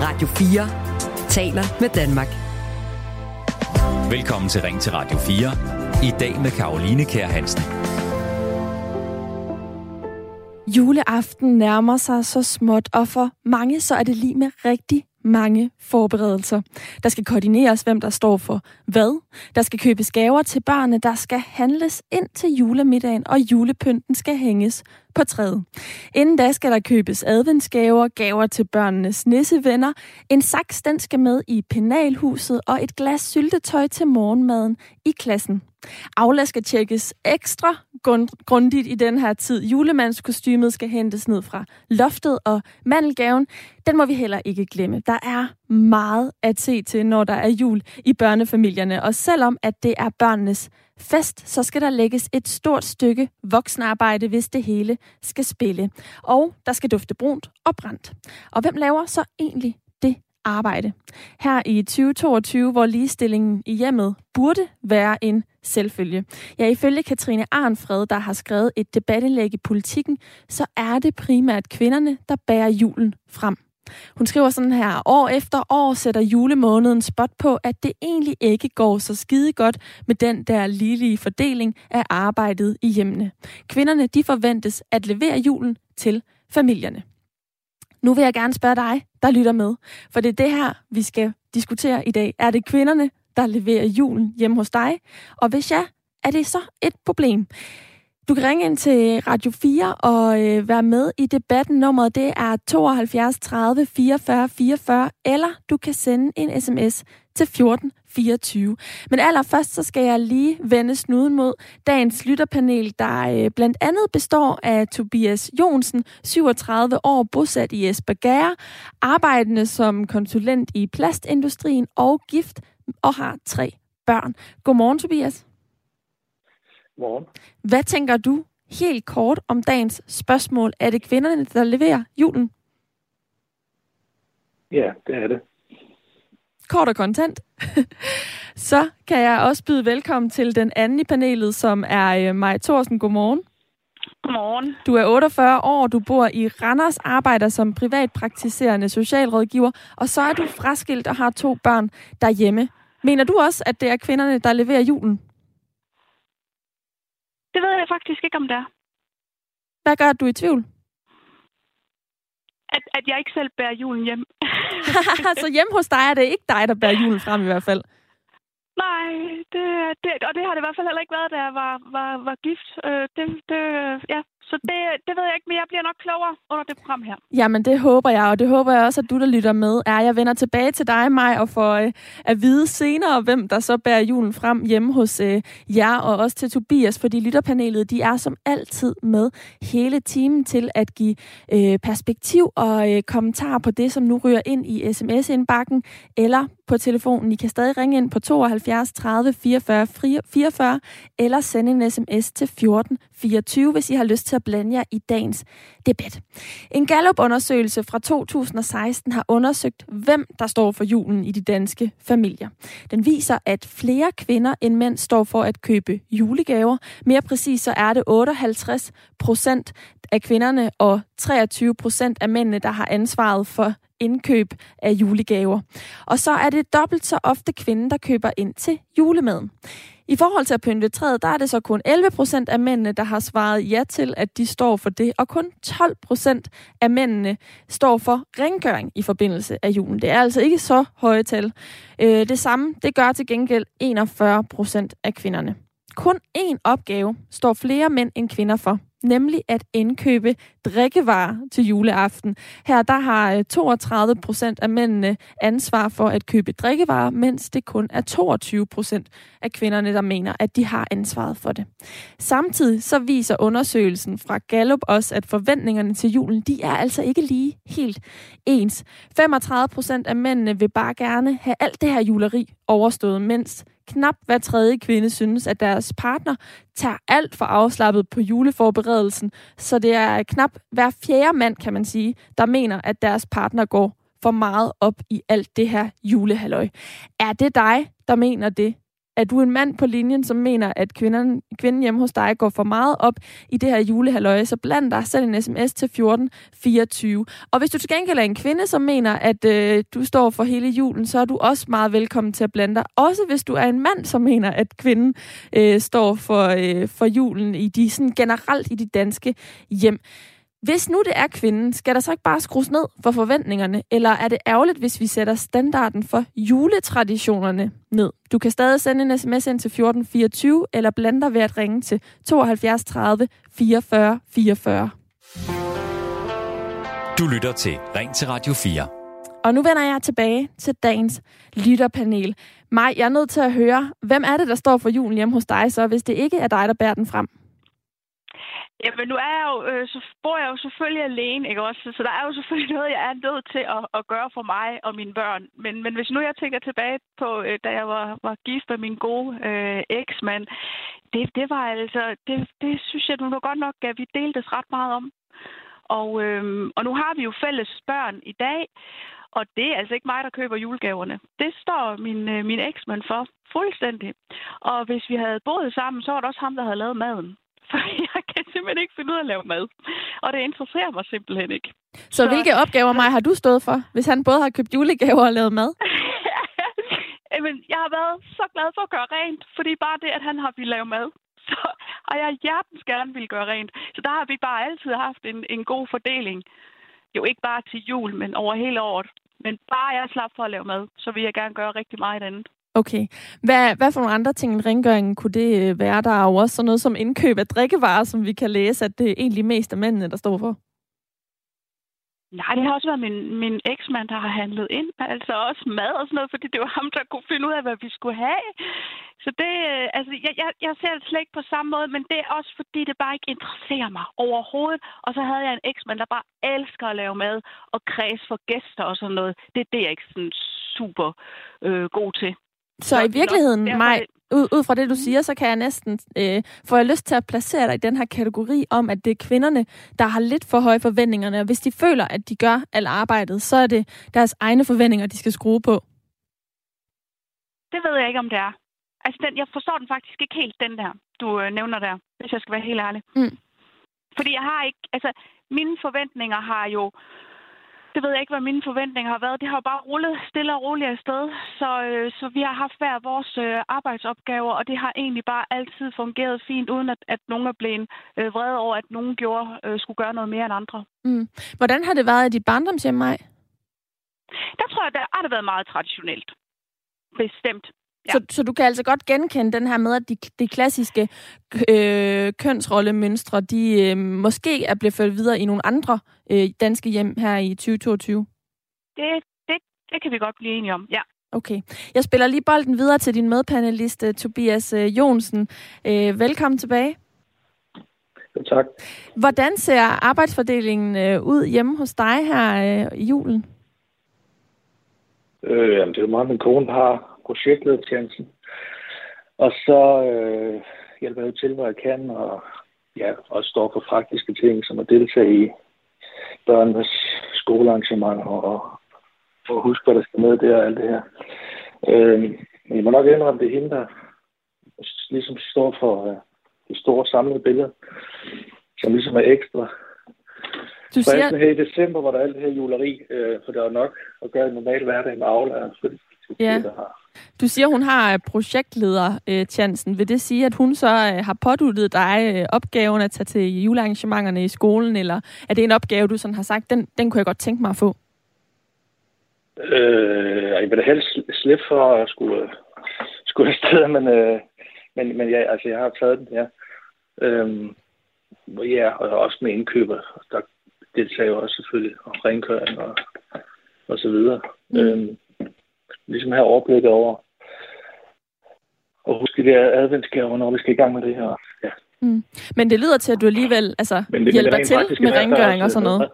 Radio 4 taler med Danmark. Velkommen til Ring til Radio 4. I dag med Karoline Kær Hansen. Juleaften nærmer sig så småt, og for mange så er det lige med rigtig mange forberedelser. Der skal koordineres, hvem der står for hvad. Der skal købes gaver til børnene, der skal handles ind til julemiddagen, og julepynten skal hænges på træet. Inden da skal der købes adventsgaver, gaver til børnenes nissevenner, en saks, den skal med i penalhuset, og et glas syltetøj til morgenmaden i klassen. Aula skal tjekkes ekstra grundigt i den her tid. Julemandskostymet skal hentes ned fra loftet, og mandelgaven, den må vi heller ikke glemme. Der er meget at se til, når der er jul i børnefamilierne, og selvom at det er børnenes fest, så skal der lægges et stort stykke voksenarbejde, hvis det hele skal spille. Og der skal dufte brunt og brændt. Og hvem laver så egentlig det arbejde? Her i 2022, hvor ligestillingen i hjemmet burde være en selvfølge. Ja, ifølge Katrine Arnfred, der har skrevet et debatindlæg i politikken, så er det primært kvinderne, der bærer julen frem. Hun skriver sådan her, år efter år sætter julemåneden spot på, at det egentlig ikke går så skide godt med den der ligelige fordeling af arbejdet i hjemmene. Kvinderne, de forventes at levere julen til familierne. Nu vil jeg gerne spørge dig, der lytter med, for det er det her, vi skal diskutere i dag. Er det kvinderne, der leverer julen hjemme hos dig? Og hvis ja, er det så et problem? Du kan ringe ind til Radio 4 og øh, være med i debatten. Nummeret det er 72 30 44 44, eller du kan sende en sms til 14 24. Men allerførst så skal jeg lige vende snuden mod dagens lytterpanel, der øh, blandt andet består af Tobias Jonsen, 37 år, bosat i Esbjerg, arbejdende som konsulent i plastindustrien og gift og har tre børn. Godmorgen, Tobias. Morgen. Hvad tænker du helt kort om dagens spørgsmål? Er det kvinderne, der leverer julen? Ja, det er det. Kort og kontant. Så kan jeg også byde velkommen til den anden i panelet, som er øh, Maj Thorsen. Godmorgen. Godmorgen. Du er 48 år, du bor i Randers, arbejder som privatpraktiserende socialrådgiver, og så er du fraskilt og har to børn derhjemme. Mener du også, at det er kvinderne, der leverer julen? Det ved jeg faktisk ikke, om det er. Hvad gør du i tvivl? At, at jeg ikke selv bærer julen hjem. så hjemme hos dig er det ikke dig, der bærer julen frem i hvert fald? Nej, det, det, og det har det i hvert fald heller ikke været, da jeg var, var, var gift. Øh, det, det, ja, så det, det ved jeg ikke, men jeg bliver nok klogere under det program her. Jamen, det håber jeg, og det håber jeg også, at du, der lytter med, er. Jeg vender tilbage til dig, mig og får øh, at vide senere, hvem der så bærer julen frem hjemme hos øh, jer, og også til Tobias, fordi lytterpanelet, de er som altid med hele timen til at give øh, perspektiv og øh, kommentar på det, som nu ryger ind i sms-indbakken, eller på telefonen. I kan stadig ringe ind på 72 30 44 44, eller sende en sms til 14 24, hvis I har lyst til at blande jer i dagens debat. En Gallup-undersøgelse fra 2016 har undersøgt, hvem der står for julen i de danske familier. Den viser, at flere kvinder end mænd står for at købe julegaver. Mere præcis så er det 58 procent af kvinderne og 23 procent af mændene, der har ansvaret for indkøb af julegaver. Og så er det dobbelt så ofte kvinden, der køber ind til julemaden. I forhold til at pynte træet, der er det så kun 11 procent af mændene, der har svaret ja til, at de står for det, og kun 12 procent af mændene står for rengøring i forbindelse af julen. Det er altså ikke så høje tal. Øh, det samme, det gør til gengæld 41 procent af kvinderne. Kun én opgave står flere mænd end kvinder for nemlig at indkøbe drikkevarer til juleaften. Her der har øh, 32 procent af mændene ansvar for at købe drikkevarer, mens det kun er 22 procent af kvinderne, der mener, at de har ansvaret for det. Samtidig så viser undersøgelsen fra Gallup også, at forventningerne til julen, de er altså ikke lige helt ens. 35 procent af mændene vil bare gerne have alt det her juleri overstået, mens knap hver tredje kvinde synes, at deres partner tager alt for afslappet på juleforberedelsen, så det er knap hver fjerde mand, kan man sige, der mener, at deres partner går for meget op i alt det her julehalløj. Er det dig, der mener det? Er du en mand på linjen, som mener, at kvinden, kvinden hjemme hos dig går for meget op i det her julehaløje, så bland dig selv en sms til 1424. Og hvis du til gengæld er en kvinde, som mener, at øh, du står for hele julen, så er du også meget velkommen til at blande dig. Også hvis du er en mand, som mener, at kvinden øh, står for, øh, for julen i de sådan generelt i de danske hjem. Hvis nu det er kvinden, skal der så ikke bare skrues ned for forventningerne, eller er det ærgerligt, hvis vi sætter standarden for juletraditionerne ned? Du kan stadig sende en sms ind til 1424, eller blande dig ved at ringe til 72 30 44 44. Du lytter til Ring til Radio 4. Og nu vender jeg tilbage til dagens lytterpanel. Maj, jeg er nødt til at høre, hvem er det, der står for julen hjemme hos dig, så hvis det ikke er dig, der bærer den frem? Jamen, nu er jeg jo, øh, så bor jeg jo selvfølgelig alene, ikke også? Så der er jo selvfølgelig noget, jeg er nødt til at, at gøre for mig og mine børn. Men, men hvis nu jeg tænker tilbage på, øh, da jeg var, var gift med min gode øh, eksmand, det, det var altså, det, det synes jeg nu godt nok, at vi deltes ret meget om. Og, øh, og nu har vi jo fælles børn i dag, og det er altså ikke mig, der køber julegaverne. Det står min, øh, min eksmand for fuldstændig. Og hvis vi havde boet sammen, så var det også ham, der havde lavet maden. For jeg kan simpelthen ikke finde ud af at lave mad. Og det interesserer mig simpelthen ikke. Så, så hvilke opgaver, mig har du stået for, hvis han både har købt julegaver og lavet mad? Jamen, jeg har været så glad for at gøre rent, fordi bare det, at han har ville lave mad, så har jeg hjertens gerne vil gøre rent. Så der har vi bare altid haft en, en god fordeling. Jo ikke bare til jul, men over hele året. Men bare jeg slap for at lave mad, så vil jeg gerne gøre rigtig meget andet. Okay. Hvad, hvad for nogle andre ting end rengøringen kunne det øh, være? Der er jo også sådan noget som indkøb af drikkevarer, som vi kan læse, at det er egentlig mest af mændene, der står for. Nej, det har også været min, min eksmand, der har handlet ind. Altså også mad og sådan noget, fordi det var ham, der kunne finde ud af, hvad vi skulle have. Så det, øh, altså, jeg, jeg, jeg ser det slet ikke på samme måde, men det er også fordi, det bare ikke interesserer mig overhovedet. Og så havde jeg en eksmand, der bare elsker at lave mad og kreds for gæster og sådan noget. Det er det, jeg ikke sådan super øh, god til. Så, i virkeligheden, nok, Maj, ud, ud fra det, du siger, så kan jeg næsten øh, få jeg lyst til at placere dig i den her kategori om, at det er kvinderne, der har lidt for høje forventningerne. Og hvis de føler, at de gør alt arbejdet, så er det deres egne forventninger, de skal skrue på. Det ved jeg ikke, om det er. Altså, den, jeg forstår den faktisk ikke helt, den der, du øh, nævner der, hvis jeg skal være helt ærlig. Mm. Fordi jeg har ikke, altså, mine forventninger har jo det ved jeg ikke, hvad mine forventninger har været. Det har bare rullet stille og roligt afsted. Så, øh, så vi har haft hver vores øh, arbejdsopgaver, og det har egentlig bare altid fungeret fint, uden at, at nogen er blevet øh, vrede over, at nogen gjorde, øh, skulle gøre noget mere end andre. Mm. Hvordan har det været i dit barndomshjem, Maj? Der tror jeg, der har det været meget traditionelt. Bestemt. Ja. Så, så du kan altså godt genkende den her med, at de, de klassiske øh, kønsrollemønstre, de øh, måske er blevet ført videre i nogle andre øh, danske hjem her i 2022? Det, det, det kan vi godt blive enige om, ja. Okay. Jeg spiller lige bolden videre til din medpanelist, øh, Tobias øh, Jonsen. Øh, velkommen tilbage. Jo, tak. Hvordan ser arbejdsfordelingen øh, ud hjemme hos dig her øh, i julen? Øh, jamen, det er jo meget, min kone har projektledertjenesten. Og så øh, hjælper jeg til, hvor jeg kan, og ja, også står for praktiske ting, som at deltage i børnenes skolearrangementer og, og huske, hvad der skal med der og alt det her. Øh, men jeg må nok indrømme, det er hende, der ligesom står for øh, det store samlede billede, som ligesom er ekstra. Du siger... her i december, hvor der er alt det her juleri, øh, for der er nok at gøre en normal hverdag med aflærer, fordi ja. der har. Du siger, hun har øh, projektleder-chancen. Øh, Vil det sige, at hun så øh, har påduttet dig opgaven at tage til julearrangementerne i skolen, eller er det en opgave, du sådan har sagt, den, den kunne jeg godt tænke mig at få? Øh, jeg vil da helst slippe for at skulle, skulle afsted, men, øh, men, men ja, altså, jeg har taget den, ja. Øhm, ja, og også med indkøber. Der deltager jo også selvfølgelig om rengøring og, og så videre. Mm. Øhm, ligesom have overblikket over og huske de der adventsgaver, når vi skal i gang med det her. Ja. Mm. Men det lyder til, at du alligevel altså, men det, hjælper men det til med rengøring og sådan noget.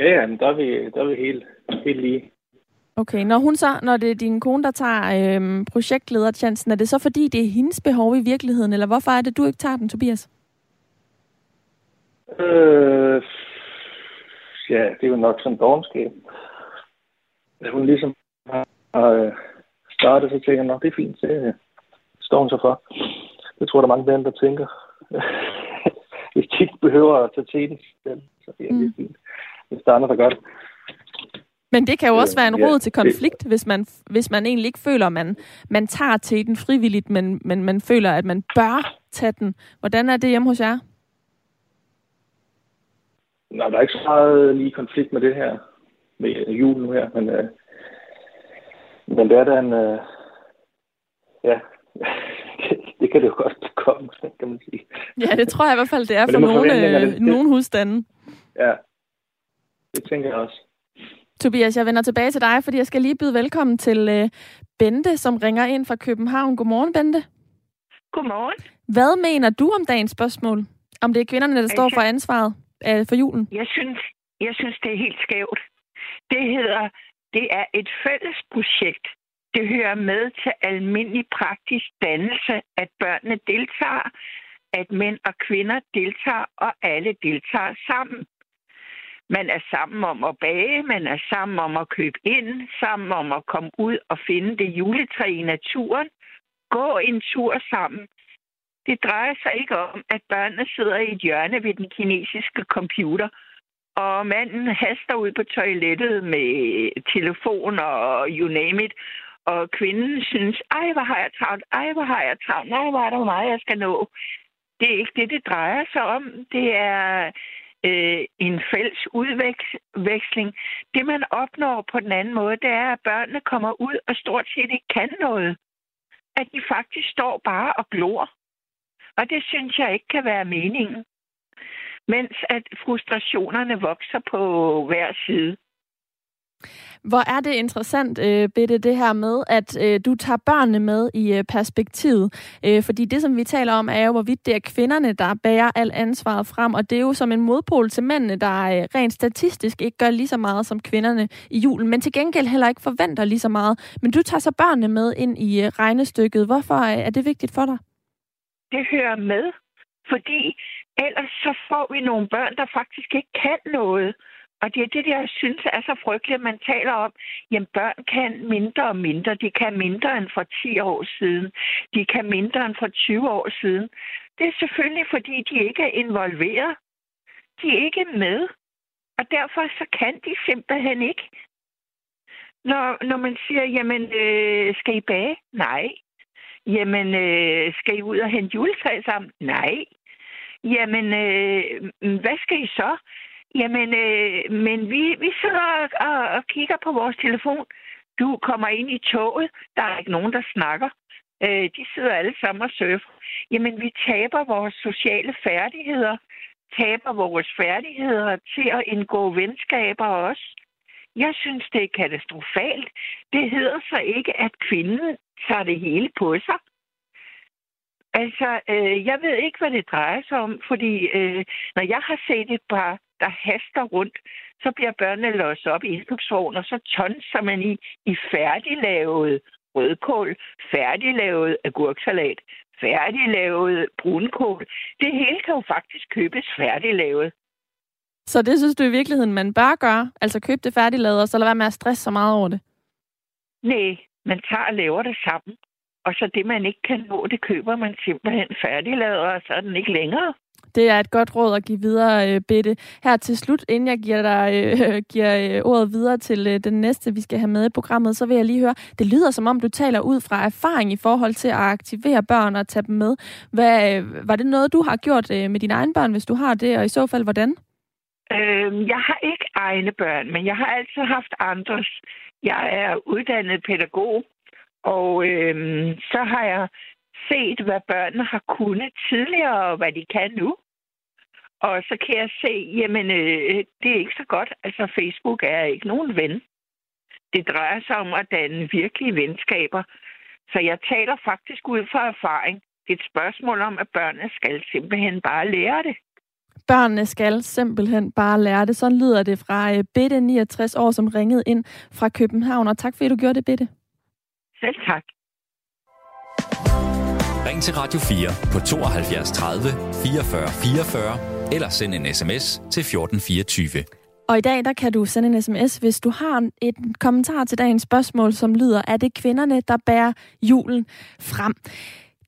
Ja, ja, men der er vi, der er vi helt, helt lige. Okay, når hun så, når det er din kone, der tager øhm, projektlederchancen, er det så fordi, det er hendes behov i virkeligheden, eller hvorfor er det, du ikke tager den, Tobias? Øh, ja, det er jo nok sådan en dogenskab at hun ligesom har øh, det, så tænker jeg, det er fint, det står hun så for. Det tror jeg, der er mange mænd, der tænker. Hvis de ikke behøver at tage teten, så det er det mm. fint. Hvis der er andre, der gør det. Men det kan jo også være en råd til konflikt, hvis man, hvis man egentlig ikke føler, at man, man tager til den frivilligt, men, men man føler, at man bør tage den. Hvordan er det hjemme hos jer? Nej, der er ikke så meget lige konflikt med det her, med julen nu her, men, øh, men det er da en, øh, ja, det kan det jo godt komme, kan man sige. Ja, det tror jeg i hvert fald, det er for nogle, øh, nogle husstande. Ja, det tænker jeg også. Tobias, jeg vender tilbage til dig, fordi jeg skal lige byde velkommen til øh, Bente, som ringer ind fra København. Godmorgen, Bente. Godmorgen. Hvad mener du om dagens spørgsmål? Om det er kvinderne, der jeg står for ansvaret øh, for julen? Jeg synes, jeg synes, det er helt skævt. Det hedder, det er et fælles projekt. Det hører med til almindelig praktisk dannelse, at børnene deltager, at mænd og kvinder deltager, og alle deltager sammen. Man er sammen om at bage, man er sammen om at købe ind, sammen om at komme ud og finde det juletræ i naturen, gå en tur sammen. Det drejer sig ikke om, at børnene sidder i et hjørne ved den kinesiske computer, og manden haster ud på toilettet med telefon og you name it, og kvinden synes, ej, hvor har jeg travlt, ej, hvor har jeg travlt, nej, hvor er der meget, jeg skal nå. Det er ikke det, det drejer sig om. Det er øh, en fælles udveksling. Det, man opnår på den anden måde, det er, at børnene kommer ud og stort set ikke kan noget. At de faktisk står bare og glor. Og det synes jeg ikke kan være meningen. Mens at frustrationerne vokser på hver side. Hvor er det interessant, øh, Bette, det her med, at øh, du tager børnene med i øh, perspektivet. Fordi det, som vi taler om, er jo, hvorvidt det er kvinderne, der bærer al ansvaret frem. Og det er jo som en modpol til mændene, der rent statistisk ikke gør lige så meget som kvinderne i julen. Men til gengæld heller ikke forventer lige så meget. Men du tager så børnene med ind i regnestykket. Hvorfor er det vigtigt for dig? Det hører med, fordi ellers så får vi nogle børn, der faktisk ikke kan noget. Og det er det, jeg synes er så frygteligt, at man taler om, at børn kan mindre og mindre. De kan mindre end for 10 år siden. De kan mindre end for 20 år siden. Det er selvfølgelig, fordi de ikke er involveret. De er ikke med. Og derfor så kan de simpelthen ikke. Når, når man siger, jamen, øh, skal I bage? Nej. Jamen, øh, skal I ud og hente juletræ sammen? Nej. Jamen, øh, hvad skal I så? Jamen, øh, men vi, vi sidder og, og kigger på vores telefon. Du kommer ind i toget. Der er ikke nogen, der snakker. Øh, de sidder alle sammen og surfer. Jamen, vi taber vores sociale færdigheder. Taber vores færdigheder til at indgå venskaber også. Jeg synes, det er katastrofalt. Det hedder så ikke, at kvinden tager det hele på sig. Altså, øh, jeg ved ikke, hvad det drejer sig om, fordi øh, når jeg har set et par der haster rundt, så bliver børnene låst op i indkøbsvogn, og så tonser man i, i færdiglavet rødkål, færdiglavet agurksalat, færdiglavet brunkål. Det hele kan jo faktisk købes færdiglavet. Så det synes du i virkeligheden, man bør gøre? Altså købe det færdiglavet, og så lade være med at stresse så meget over det? Nej, man tager og laver det sammen. Og så det, man ikke kan nå, det køber man simpelthen færdiglavet, og så er den ikke længere. Det er et godt råd at give videre, øh, Bette. Her til slut, inden jeg giver dig øh, giver øh, ordet videre til øh, den næste, vi skal have med i programmet, så vil jeg lige høre, det lyder som om, du taler ud fra erfaring i forhold til at aktivere børn og tage dem med. Hvad, øh, var det noget, du har gjort øh, med dine egne børn, hvis du har det, og i så fald hvordan? Øh, jeg har ikke egne børn, men jeg har altid haft andres. Jeg er uddannet pædagog, og øhm, så har jeg set, hvad børnene har kunnet tidligere, og hvad de kan nu. Og så kan jeg se, jamen, øh, det er ikke så godt. Altså, Facebook er ikke nogen ven. Det drejer sig om at danne virkelige venskaber. Så jeg taler faktisk ud fra erfaring. Det er et spørgsmål om, at børnene skal simpelthen bare lære det. Børnene skal simpelthen bare lære det. Sådan lyder det fra øh, Bette, Bitte, 69 år, som ringede ind fra København. Og tak fordi du gjorde det, Bitte. Selv tak. Ring til Radio 4 på 72 30 44 44 eller send en sms til 1424. Og i dag, der kan du sende en sms, hvis du har et kommentar til dagens spørgsmål, som lyder, er det kvinderne, der bærer julen frem?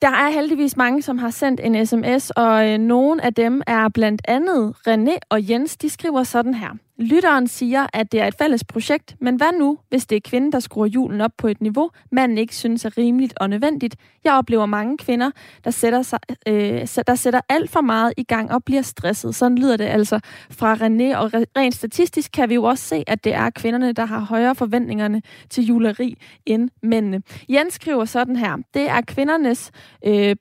Der er heldigvis mange, som har sendt en sms, og øh, nogle af dem er blandt andet René og Jens. De skriver sådan her. Lytteren siger, at det er et fælles projekt, men hvad nu, hvis det er kvinden, der skruer julen op på et niveau, manden ikke synes er rimeligt og nødvendigt? Jeg oplever mange kvinder, der sætter, sig, øh, der sætter alt for meget i gang og bliver stresset. Sådan lyder det altså fra René, og rent statistisk kan vi jo også se, at det er kvinderne, der har højere forventningerne til juleri end mændene. Jens skriver sådan her, det er kvindernes øh,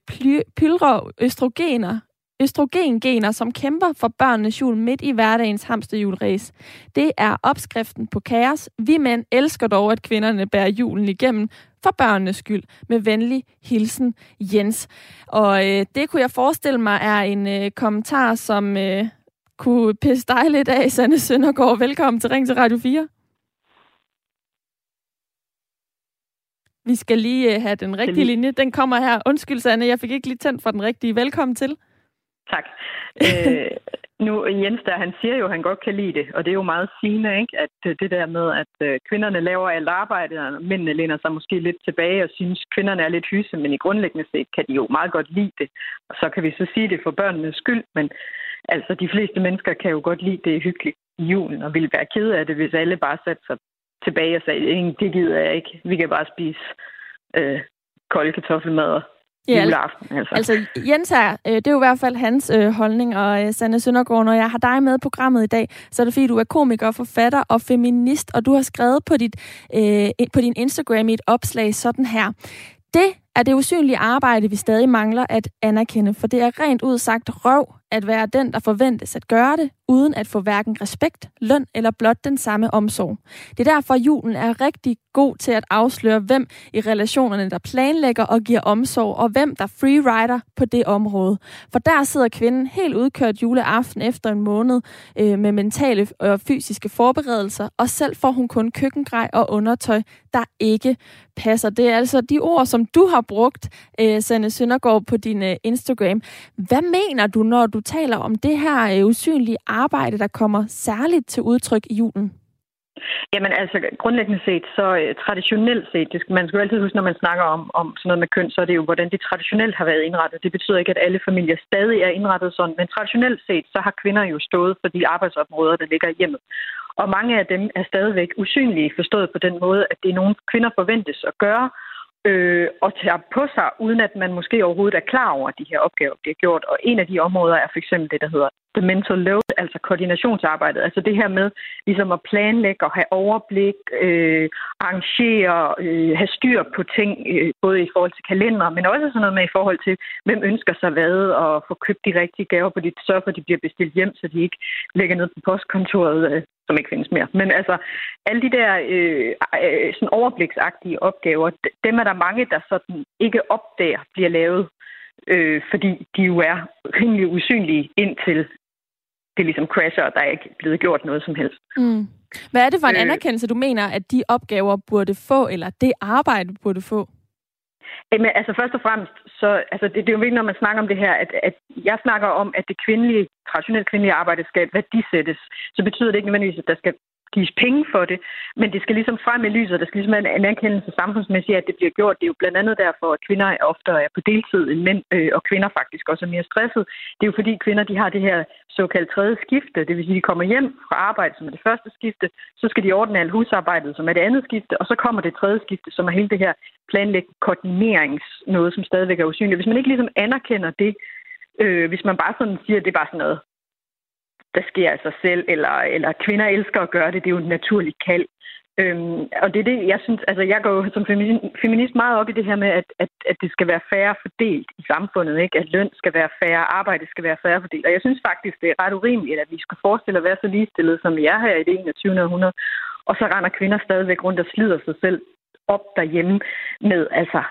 pylre østrogener, østrogengener, som kæmper for børnenes jul midt i hverdagens hamsterjulræs. Det er opskriften på kaos. Vi mænd elsker dog, at kvinderne bærer julen igennem for børnenes skyld. Med venlig hilsen, Jens. Og øh, det kunne jeg forestille mig er en øh, kommentar, som øh, kunne pisse dig lidt af, Sanne Søndergaard. Velkommen til Ring til Radio 4. Vi skal lige øh, have den rigtige linje. Den kommer her. Undskyld, Sanne, jeg fik ikke lige tændt for den rigtige. Velkommen til. Tak. Øh, nu, Jens der, han siger jo, at han godt kan lide det, og det er jo meget sigende, ikke? at øh, det der med, at øh, kvinderne laver alt arbejdet, og mændene læner sig måske lidt tilbage og synes, at kvinderne er lidt hyse, men i grundlæggende set kan de jo meget godt lide det. Og så kan vi så sige det for børnenes skyld, men altså de fleste mennesker kan jo godt lide det hyggeligt i julen, og ville være ked af det, hvis alle bare satte sig tilbage og sagde, det gider jeg ikke, vi kan bare spise øh, kolde kartoffelmad ja, juleaften. Altså. altså Jens her, øh, det er jo i hvert fald hans øh, holdning, og øh, Sanne Søndergaard, når jeg har dig med på programmet i dag, så er det fordi, du er komiker, forfatter og feminist, og du har skrevet på, dit, øh, på din Instagram i et opslag sådan her. Det er det usynlige arbejde, vi stadig mangler at anerkende, for det er rent ud sagt røv at være den, der forventes at gøre det, uden at få hverken respekt, løn eller blot den samme omsorg. Det er derfor, julen er rigtig god til at afsløre, hvem i relationerne, der planlægger og giver omsorg, og hvem der freerider på det område. For der sidder kvinden helt udkørt juleaften efter en måned øh, med mentale og fysiske forberedelser, og selv får hun kun køkkengrej og undertøj, der ikke passer. Det er altså de ord, som du har brugt, øh, Sanne Søndergaard, på din øh, Instagram. Hvad mener du, når du taler om det her øh, usynlige arbejde, der kommer særligt til udtryk i julen? Jamen altså, grundlæggende set, så øh, traditionelt set, det skal, man skal jo altid huske, når man snakker om, om sådan noget med køn, så er det jo, hvordan det traditionelt har været indrettet. Det betyder ikke, at alle familier stadig er indrettet sådan, men traditionelt set, så har kvinder jo stået for de arbejdsområder, der ligger i hjemmet. Og mange af dem er stadigvæk usynlige, forstået på den måde, at det er nogle kvinder forventes at gøre, øh, og tager på sig, uden at man måske overhovedet er klar over, at de her opgaver bliver gjort. Og en af de områder er for eksempel det, der hedder the mental load, altså koordinationsarbejdet. Altså det her med ligesom at planlægge og have overblik, øh, arrangere, øh, have styr på ting, øh, både i forhold til kalender, men også sådan noget med i forhold til, hvem ønsker sig hvad, og få købt de rigtige gaver på dit, sørge for, at de bliver bestilt hjem, så de ikke ligger ned på postkontoret, øh, som ikke findes mere. Men altså, alle de der øh, øh, sådan overbliksagtige opgaver, dem er der mange, der sådan ikke opdager bliver lavet, øh, fordi de jo er rimelig usynlige indtil det ligesom crasher, og der er ikke blevet gjort noget som helst. Mm. Hvad er det for en øh, anerkendelse, du mener, at de opgaver burde få, eller det arbejde burde få? Jamen, altså først og fremmest, så, altså, det, det er jo vigtigt, når man snakker om det her, at, at jeg snakker om, at det kvindelige, traditionelt kvindelige arbejde skal værdisættes, så betyder det ikke nødvendigvis, at der skal gives penge for det, men det skal ligesom frem i lyset, der skal ligesom være en anerkendelse samfundsmæssigt, at det bliver gjort. Det er jo blandt andet derfor, at kvinder oftere er på deltid end mænd, øh, og kvinder faktisk også er mere stresset. Det er jo fordi kvinder, de har det her såkaldt tredje skifte, det vil sige, de kommer hjem fra arbejde, som er det første skifte, så skal de ordne alt husarbejdet, som er det andet skifte, og så kommer det tredje skifte, som er hele det her planlægge koordinerings noget, som stadigvæk er usynligt. Hvis man ikke ligesom anerkender det, øh, hvis man bare sådan siger, at det er bare sådan noget der sker af sig selv, eller, eller kvinder elsker at gøre det, det er jo et naturligt kald. Øhm, og det er det, jeg synes, altså jeg går som feminist meget op i det her med, at, at, at det skal være færre fordelt i samfundet, ikke? at løn skal være færre, arbejde skal være færre fordelt. Og jeg synes faktisk, det er ret urimeligt, at vi skal forestille at være så ligestillede, som vi er her i det 21. århundrede, og så render kvinder stadigvæk rundt og slider sig selv op derhjemme med, altså,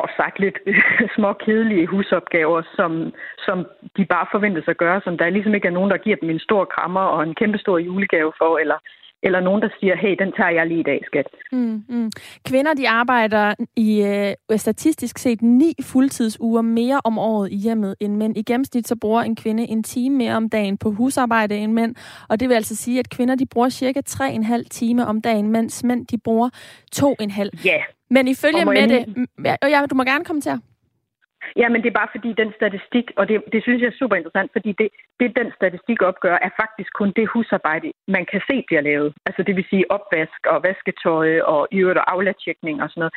og sagt lidt små kedelige husopgaver, som, som de bare forventes at gøre, som der ligesom ikke er nogen, der giver dem en stor krammer og en kæmpe stor julegave for, eller, eller nogen, der siger, hey, den tager jeg lige i dag, skat. Mm, mm. Kvinder, de arbejder i øh, statistisk set ni fuldtidsuger mere om året i hjemmet end mænd. I gennemsnit så bruger en kvinde en time mere om dagen på husarbejde end mænd, og det vil altså sige, at kvinder de bruger cirka 3,5 timer om dagen, mens mænd de bruger 2,5. Ja. Yeah. Men ifølge med det... Ja, du må gerne kommentere. Ja, men det er bare fordi den statistik, og det, det synes jeg er super interessant, fordi det, det den statistik opgør, er faktisk kun det husarbejde, man kan se bliver lavet. Altså det vil sige opvask og vasketøj og i øvrigt afladtjekning og sådan noget.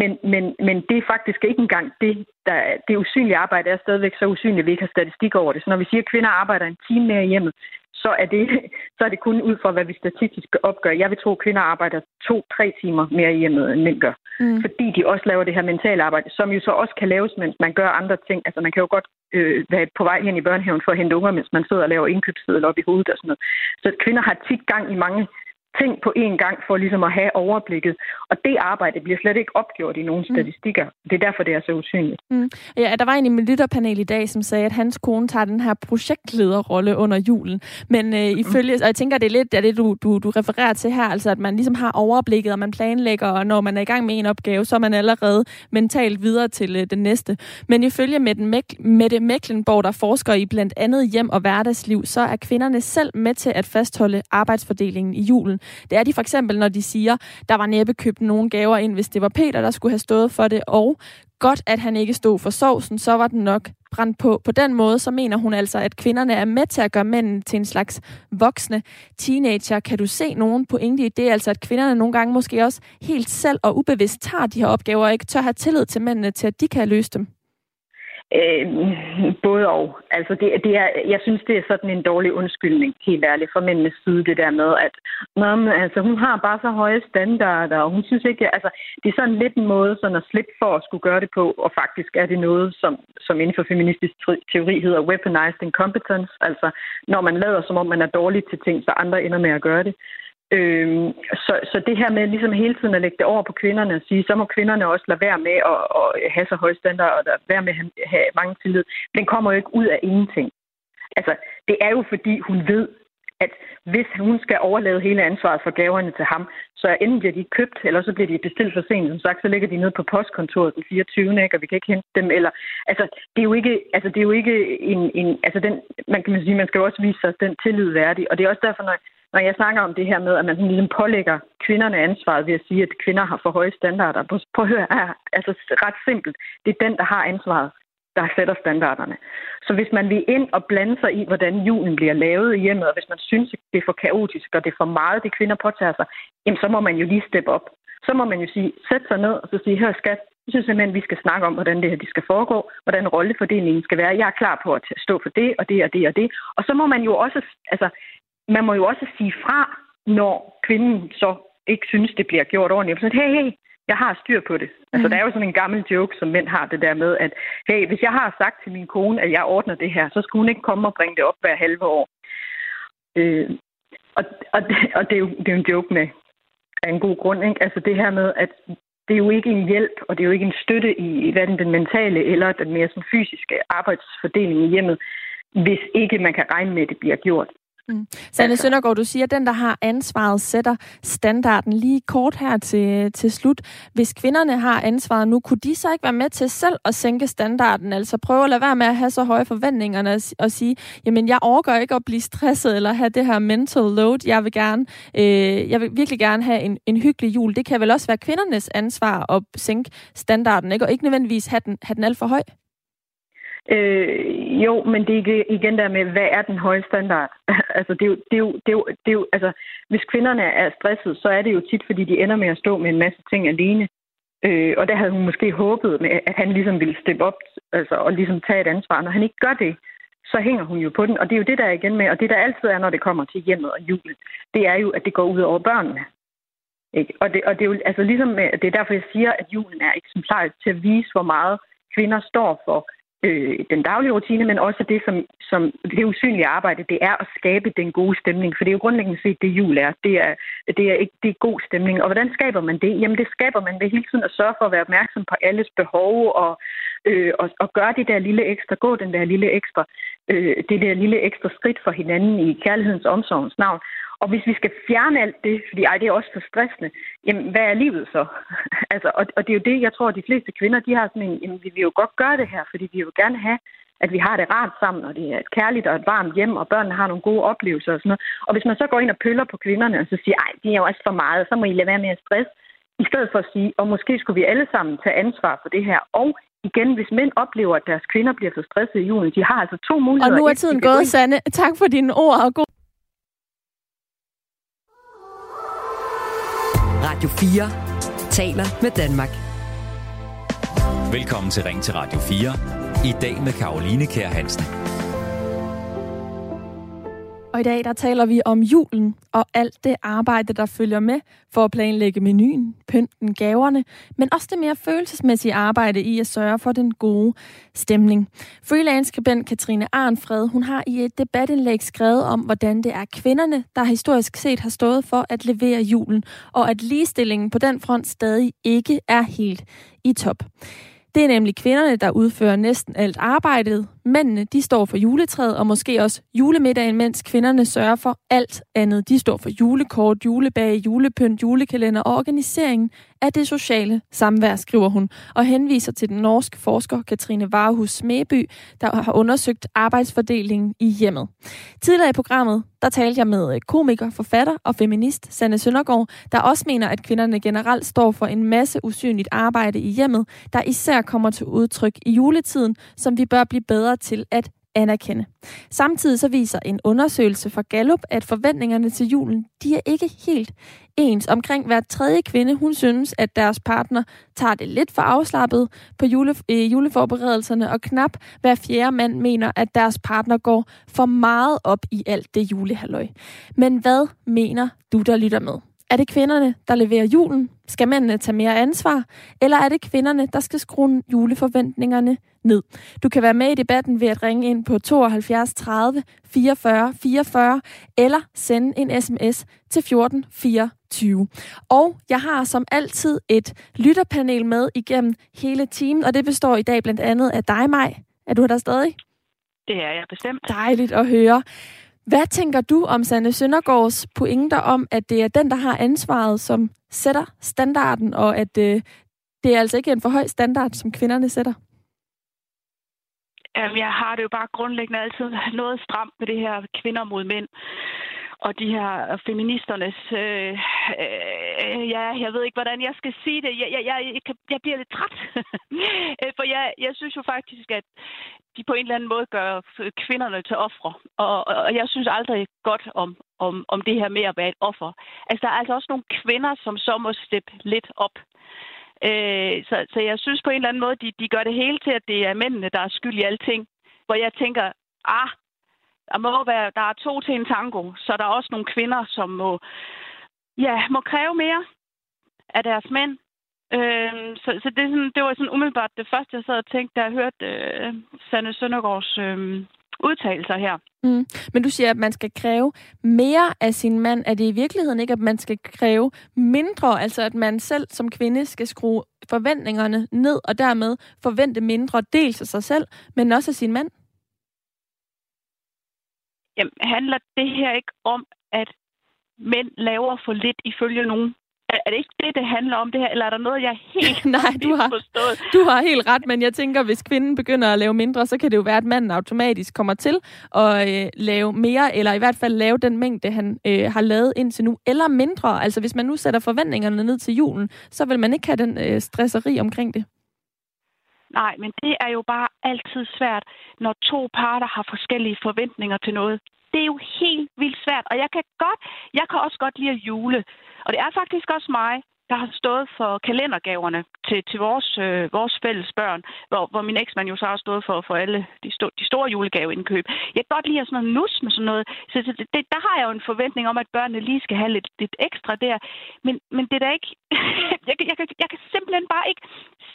Men, men, men det er faktisk ikke engang det, der, det usynlige arbejde er stadigvæk så usynligt, at vi ikke har statistik over det. Så når vi siger, at kvinder arbejder en time mere i hjemmet, så er, det, så er det kun ud fra, hvad vi statistisk opgør. Jeg vil tro, at kvinder arbejder to-tre timer mere i hjemmet, end mænd gør. Mm. Fordi de også laver det her mentale arbejde, som jo så også kan laves, mens man gør andre ting. Altså man kan jo godt øh, være på vej hen i børnehaven for at hente unger, mens man sidder og laver indkøbssedel op i hovedet og sådan noget. Så kvinder har tit gang i mange ting på én gang for ligesom at have overblikket. Og det arbejde bliver slet ikke opgjort i nogen mm. statistikker. Det er derfor, det er så usynligt. Mm. Ja, der var en i mit lytterpanel i dag, som sagde, at hans kone tager den her projektlederrolle under julen. Men øh, mm. ifølge, og jeg tænker, det er lidt det, er det du, du, du refererer til her, altså at man ligesom har overblikket, og man planlægger, og når man er i gang med en opgave, så er man allerede mentalt videre til øh, den næste. Men ifølge Mette Mecklenborg, der forsker i blandt andet hjem og hverdagsliv, så er kvinderne selv med til at fastholde arbejdsfordelingen i julen. Det er de for eksempel, når de siger, der var næppe købt nogen gaver ind, hvis det var Peter, der skulle have stået for det, og godt, at han ikke stod for sovsen, så var den nok brændt på. På den måde, så mener hun altså, at kvinderne er med til at gøre mændene til en slags voksne teenager. Kan du se nogen pointe i det? Altså, at kvinderne nogle gange måske også helt selv og ubevidst tager de her opgaver, og ikke tør have tillid til mændene til, at de kan løse dem? Øh, både og. Altså det, det er, jeg synes, det er sådan en dårlig undskyldning, helt ærligt, fra mændenes side, det der med, at men, altså, hun har bare så høje standarder, og hun synes ikke, altså, det er sådan lidt en måde sådan at slippe for at skulle gøre det på, og faktisk er det noget, som, som inden for feministisk teori hedder weaponized incompetence, altså når man lader som om, man er dårlig til ting, så andre ender med at gøre det. Øhm, så, så det her med ligesom hele tiden at lægge det over på kvinderne og sige, så må kvinderne også lade være med at, at have så høje standarder og lade være med at have mange tillid, den kommer jo ikke ud af ingenting. Altså, det er jo fordi, hun ved, at hvis hun skal overlade hele ansvaret for gaverne til ham, så enten bliver de købt, eller så bliver de bestilt for sent. Som sagt, så ligger de nede på postkontoret den 24. Ikke, og vi kan ikke hente dem. Eller, altså, det er jo ikke, altså, det er jo ikke en, en altså den, man kan sige, man skal jo også vise sig den tillid værdig. Og det er også derfor, når, når jeg snakker om det her med, at man ligesom pålægger kvinderne ansvaret ved at sige, at kvinder har for høje standarder. Prøv at høre, er, altså ret simpelt. Det er den, der har ansvaret, der sætter standarderne. Så hvis man vil ind og blande sig i, hvordan julen bliver lavet i hjemmet, og hvis man synes, at det er for kaotisk, og det er for meget, det kvinder påtager sig, jamen så må man jo lige steppe op. Så må man jo sige, sæt sig ned og så sige, hør skat, jeg synes simpelthen, at vi skal snakke om, hvordan det her de skal foregå, hvordan rollefordelingen skal være. Jeg er klar på at stå for det, og det, og det, og det. Og så må man jo også, altså, man må jo også sige fra, når kvinden så ikke synes, det bliver gjort ordentligt. Så hey, hey, jeg har styr på det. Mm. Altså, der er jo sådan en gammel joke, som mænd har det der med, at hey, hvis jeg har sagt til min kone, at jeg ordner det her, så skulle hun ikke komme og bringe det op hver halve år. Øh, og, og, det, og det, er jo, det er jo en joke med af en god grund. Ikke? Altså det her med, at det er jo ikke en hjælp, og det er jo ikke en støtte i hverken den mentale eller den mere sådan fysiske arbejdsfordeling i hjemmet, hvis ikke man kan regne med, at det bliver gjort. Mm. Sanne altså. Søndergaard, du siger, at den, der har ansvaret, sætter standarden lige kort her til, til slut. Hvis kvinderne har ansvaret nu, kunne de så ikke være med til selv at sænke standarden? Altså prøve at lade være med at have så høje forventninger og, sige, jamen jeg overgår ikke at blive stresset eller have det her mental load. Jeg vil gerne, øh, jeg vil virkelig gerne have en, en hyggelig jul. Det kan vel også være kvindernes ansvar at sænke standarden, ikke? og ikke nødvendigvis have den, have den alt for høj? Øh, jo, men det er igen der med, hvad er den høje standard? altså, det er, jo, det, er jo, det, er jo, det er jo, altså, hvis kvinderne er stresset, så er det jo tit, fordi de ender med at stå med en masse ting alene. Øh, og der havde hun måske håbet med, at han ligesom ville steppe op altså, og ligesom tage et ansvar. Når han ikke gør det, så hænger hun jo på den. Og det er jo det, der er igen med, og det der altid er, når det kommer til hjemmet og julen, det er jo, at det går ud over børnene. Ikke? Og, det, og det er jo altså ligesom, det er derfor, jeg siger, at julen er eksemplarisk til at vise, hvor meget kvinder står for øh, den daglige rutine, men også det, som, som det usynlige arbejde, det er at skabe den gode stemning. For det er jo grundlæggende set det, jul er. Det er, det er, ikke, det er god stemning. Og hvordan skaber man det? Jamen, det skaber man ved hele tiden at sørge for at være opmærksom på alles behov og, øh, og, og gøre det der lille ekstra, gå den der lille ekstra, øh, det der lille ekstra skridt for hinanden i kærlighedens omsorgens navn. Og hvis vi skal fjerne alt det, fordi ej, det er også for stressende, jamen hvad er livet så? altså, og, og det er jo det, jeg tror, at de fleste kvinder, de har sådan en, jamen vi vil jo godt gøre det her, fordi vi vil jo gerne have, at vi har det rart sammen, og det er et kærligt og et varmt hjem, og børnene har nogle gode oplevelser og sådan noget. Og hvis man så går ind og pøller på kvinderne, og så siger, ej, det er jo også for meget, så må I lade være med at stress, i stedet for at sige, og måske skulle vi alle sammen tage ansvar for det her, og igen, hvis mænd oplever, at deres kvinder bliver for stresset i julen, de har altså to muligheder. Og nu er tiden gået, Sanne. Tak for dine ord og god Radio 4 taler med Danmark. Velkommen til Ring til Radio 4. I dag med Karoline Kær Hansen. Og i dag der taler vi om julen og alt det arbejde, der følger med for at planlægge menuen, pynten, gaverne, men også det mere følelsesmæssige arbejde i at sørge for den gode stemning. Freelance-skribent Katrine Arnfred, hun har i et debatindlæg skrevet om, hvordan det er kvinderne, der historisk set har stået for at levere julen, og at ligestillingen på den front stadig ikke er helt i top. Det er nemlig kvinderne, der udfører næsten alt arbejdet. Mændene, de står for juletræet og måske også julemiddagen, mens kvinderne sørger for alt andet. De står for julekort, julebag, julepynt, julekalender og organiseringen af det sociale samvær, skriver hun, og henviser til den norske forsker Katrine Varehus Smeby, der har undersøgt arbejdsfordelingen i hjemmet. Tidligere i programmet, der talte jeg med øh, komiker, forfatter og feminist Sanne Søndergaard, der også mener, at kvinderne generelt står for en masse usynligt arbejde i hjemmet, der især kommer til udtryk i juletiden, som vi bør blive bedre bedre til at anerkende. Samtidig så viser en undersøgelse fra Gallup, at forventningerne til julen, de er ikke helt ens. Omkring hver tredje kvinde, hun synes, at deres partner tager det lidt for afslappet på jule, øh, juleforberedelserne, og knap hver fjerde mand mener, at deres partner går for meget op i alt det julehalløj. Men hvad mener du, der lytter med? Er det kvinderne, der leverer julen? Skal mændene tage mere ansvar? Eller er det kvinderne, der skal skrue juleforventningerne ned? Du kan være med i debatten ved at ringe ind på 72 30 44 44 eller sende en sms til 14 24. Og jeg har som altid et lytterpanel med igennem hele timen, og det består i dag blandt andet af dig, Maj. Er du der stadig? Det er jeg bestemt. Dejligt at høre. Hvad tænker du om Sanne Søndergaards pointer om, at det er den, der har ansvaret, som sætter standarden, og at øh, det er altså ikke en for høj standard, som kvinderne sætter? Jamen, jeg har det jo bare grundlæggende altid noget stramt med det her kvinder mod mænd og de her øh, feministernes... Øh, øh, ja, jeg ved ikke, hvordan jeg skal sige det. Jeg, jeg, jeg, jeg bliver lidt træt. Øh, for jeg, jeg synes jo faktisk, at de på en eller anden måde gør kvinderne til ofre. Og, og jeg synes aldrig godt om, om, om det her med at være et offer. Altså, der er altså også nogle kvinder, som så må steppe lidt op. Øh, så, så jeg synes på en eller anden måde, de, de gør det hele til, at det er mændene, der er skyld i alting. Hvor jeg tænker, ah, der må være, der er to til en tango, så der er også nogle kvinder, som må, ja, må kræve mere af deres mænd. Øh, så så det, er sådan, det var sådan umiddelbart det første, jeg sad og tænkte, da jeg hørte øh, Sanne Søndergaards øh, udtalelser her. Mm. Men du siger, at man skal kræve mere af sin mand. Er det i virkeligheden ikke, at man skal kræve mindre? Altså at man selv som kvinde skal skrue forventningerne ned, og dermed forvente mindre dels af sig selv, men også af sin mand? Jamen, handler det her ikke om, at mænd laver for lidt ifølge nogen? Er det ikke det, det handler om det her, eller er der noget, jeg helt Nej, du har, forstået? du har helt ret, men jeg tænker, hvis kvinden begynder at lave mindre, så kan det jo være, at manden automatisk kommer til at øh, lave mere, eller i hvert fald lave den mængde, han øh, har lavet indtil nu, eller mindre. Altså hvis man nu sætter forventningerne ned til julen, så vil man ikke have den øh, stresseri omkring det. Nej, men det er jo bare altid svært, når to parter har forskellige forventninger til noget. Det er jo helt vildt svært, og jeg kan godt, jeg kan også godt lide at jule. Og det er faktisk også mig, der har stået for kalendergaverne til, til vores, øh, vores fælles børn, hvor, hvor min eksmand jo så har stået for, for alle de, sto, de store julegaveindkøb. Jeg kan godt lide at sådan noget nus med sådan noget. Så, så det, der har jeg jo en forventning om, at børnene lige skal have lidt, lidt ekstra der. Men, men det er da ikke... jeg, jeg, jeg, jeg kan simpelthen bare ikke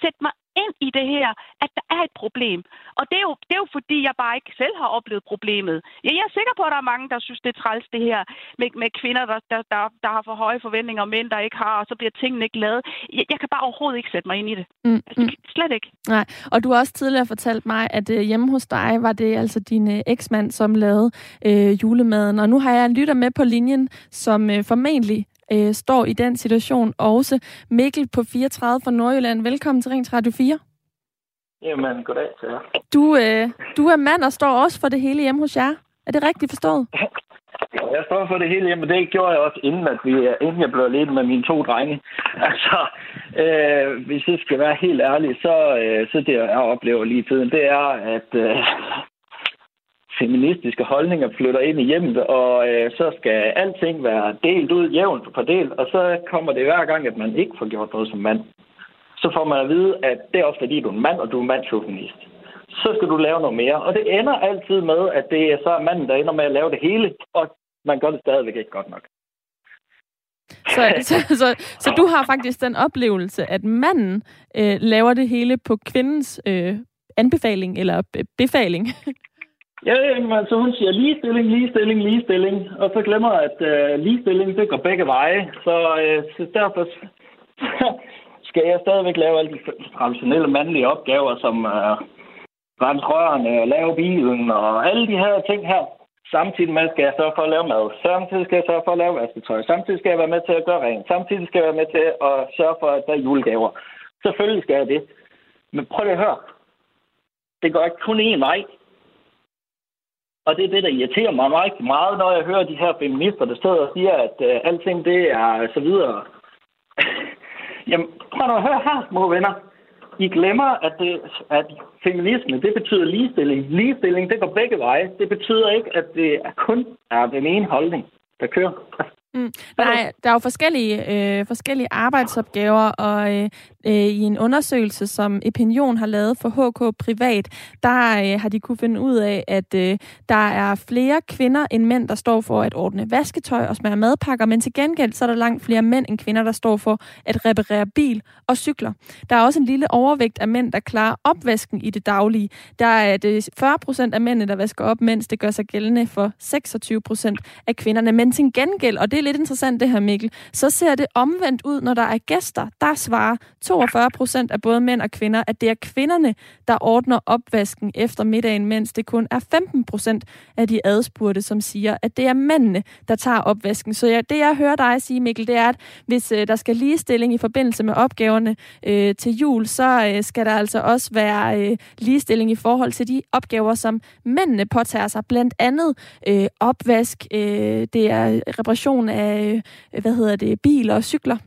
sætte mig ind i det her, at der er et problem. Og det er jo, det er jo fordi, jeg bare ikke selv har oplevet problemet. Ja, jeg er sikker på, at der er mange, der synes, det er træls det her med, med kvinder, der, der, der, der har for høje forventninger, og mænd, der ikke har, og så bliver tingene ikke lavet. Jeg, jeg kan bare overhovedet ikke sætte mig ind i det. Mm, Altså, mm. slet ikke. Nej, og du har også tidligere fortalt mig, at øh, hjemme hos dig var det altså din øh, eksmand, som lavede øh, julemaden. Og nu har jeg en lytter med på linjen, som øh, formentlig øh, står i den situation også. Mikkel på 34 fra Nordjylland. Velkommen til Ring Radio 4. Jamen, goddag til jer. Du, øh, du er mand og står også for det hele hjemme hos jer. Er det rigtigt forstået? Jeg står for det hele hjemme, det gjorde jeg også, inden, at vi, inden jeg blev alene med mine to drenge. Altså, øh, hvis jeg skal være helt ærlig, så, øh, så det, jeg oplever lige tiden, det er, at øh, feministiske holdninger flytter ind i hjemmet, og øh, så skal alting være delt ud jævnt fordelt, og så kommer det hver gang, at man ikke får gjort noget som mand. Så får man at vide, at det er også fordi, du er en mand, og du er mandchauvinist. Så skal du lave noget mere. Og det ender altid med, at det er så manden, der ender med at lave det hele, og man gør det stadigvæk ikke godt nok. Så, så, så, så du har faktisk den oplevelse, at manden øh, laver det hele på kvindens øh, anbefaling eller be- befaling. Ja, jamen, så altså, hun siger ligestilling, ligestilling, ligestilling, og så glemmer at øh, ligestilling, det går begge veje. Så, øh, så derfor skal jeg stadigvæk lave alle de traditionelle mandlige opgaver, som øh, rense rørene og lave bilen og alle de her ting her. Samtidig med skal jeg sørge for at lave mad. Samtidig skal jeg sørge for at lave vasketøj. Samtidig skal jeg være med til at gøre rent. Samtidig skal jeg være med til at sørge for, at der er julegaver. Selvfølgelig skal jeg det. Men prøv lige at høre. Det går ikke kun én vej. Og det er det, der irriterer mig rigtig meget, når jeg hører de her feminister, der sidder og siger, at øh, alting det er så videre. Jamen, prøv nu at høre her, små venner. I glemmer, at, det, at feminisme, det betyder ligestilling. Ligestilling, det går begge veje. Det betyder ikke, at det er kun er den ene holdning, der kører. Mm. Nej, der er jo forskellige, øh, forskellige arbejdsopgaver, og øh, øh, i en undersøgelse, som Opinion har lavet for HK Privat, der øh, har de kunne finde ud af, at øh, der er flere kvinder end mænd, der står for at ordne vasketøj og smøre madpakker, men til gengæld så er der langt flere mænd end kvinder, der står for at reparere bil og cykler. Der er også en lille overvægt af mænd, der klarer opvasken i det daglige. Der er det 40 procent af mændene, der vasker op, mens det gør sig gældende for 26 procent af kvinderne. Men til gengæld, og det er lidt interessant det her, Mikkel, så ser det omvendt ud, når der er gæster. Der svarer 42 procent af både mænd og kvinder, at det er kvinderne, der ordner opvasken efter middagen, mens det kun er 15 procent af de adspurgte, som siger, at det er mændene, der tager opvasken. Så ja, det, jeg hører dig sige, Mikkel, det er, at hvis øh, der skal ligestilling i forbindelse med opgaverne øh, til jul, så øh, skal der altså også være øh, ligestilling i forhold til de opgaver, som mændene påtager sig. Blandt andet øh, opvask, øh, det er reparation af, øh, hvad hedder det, biler og cykler.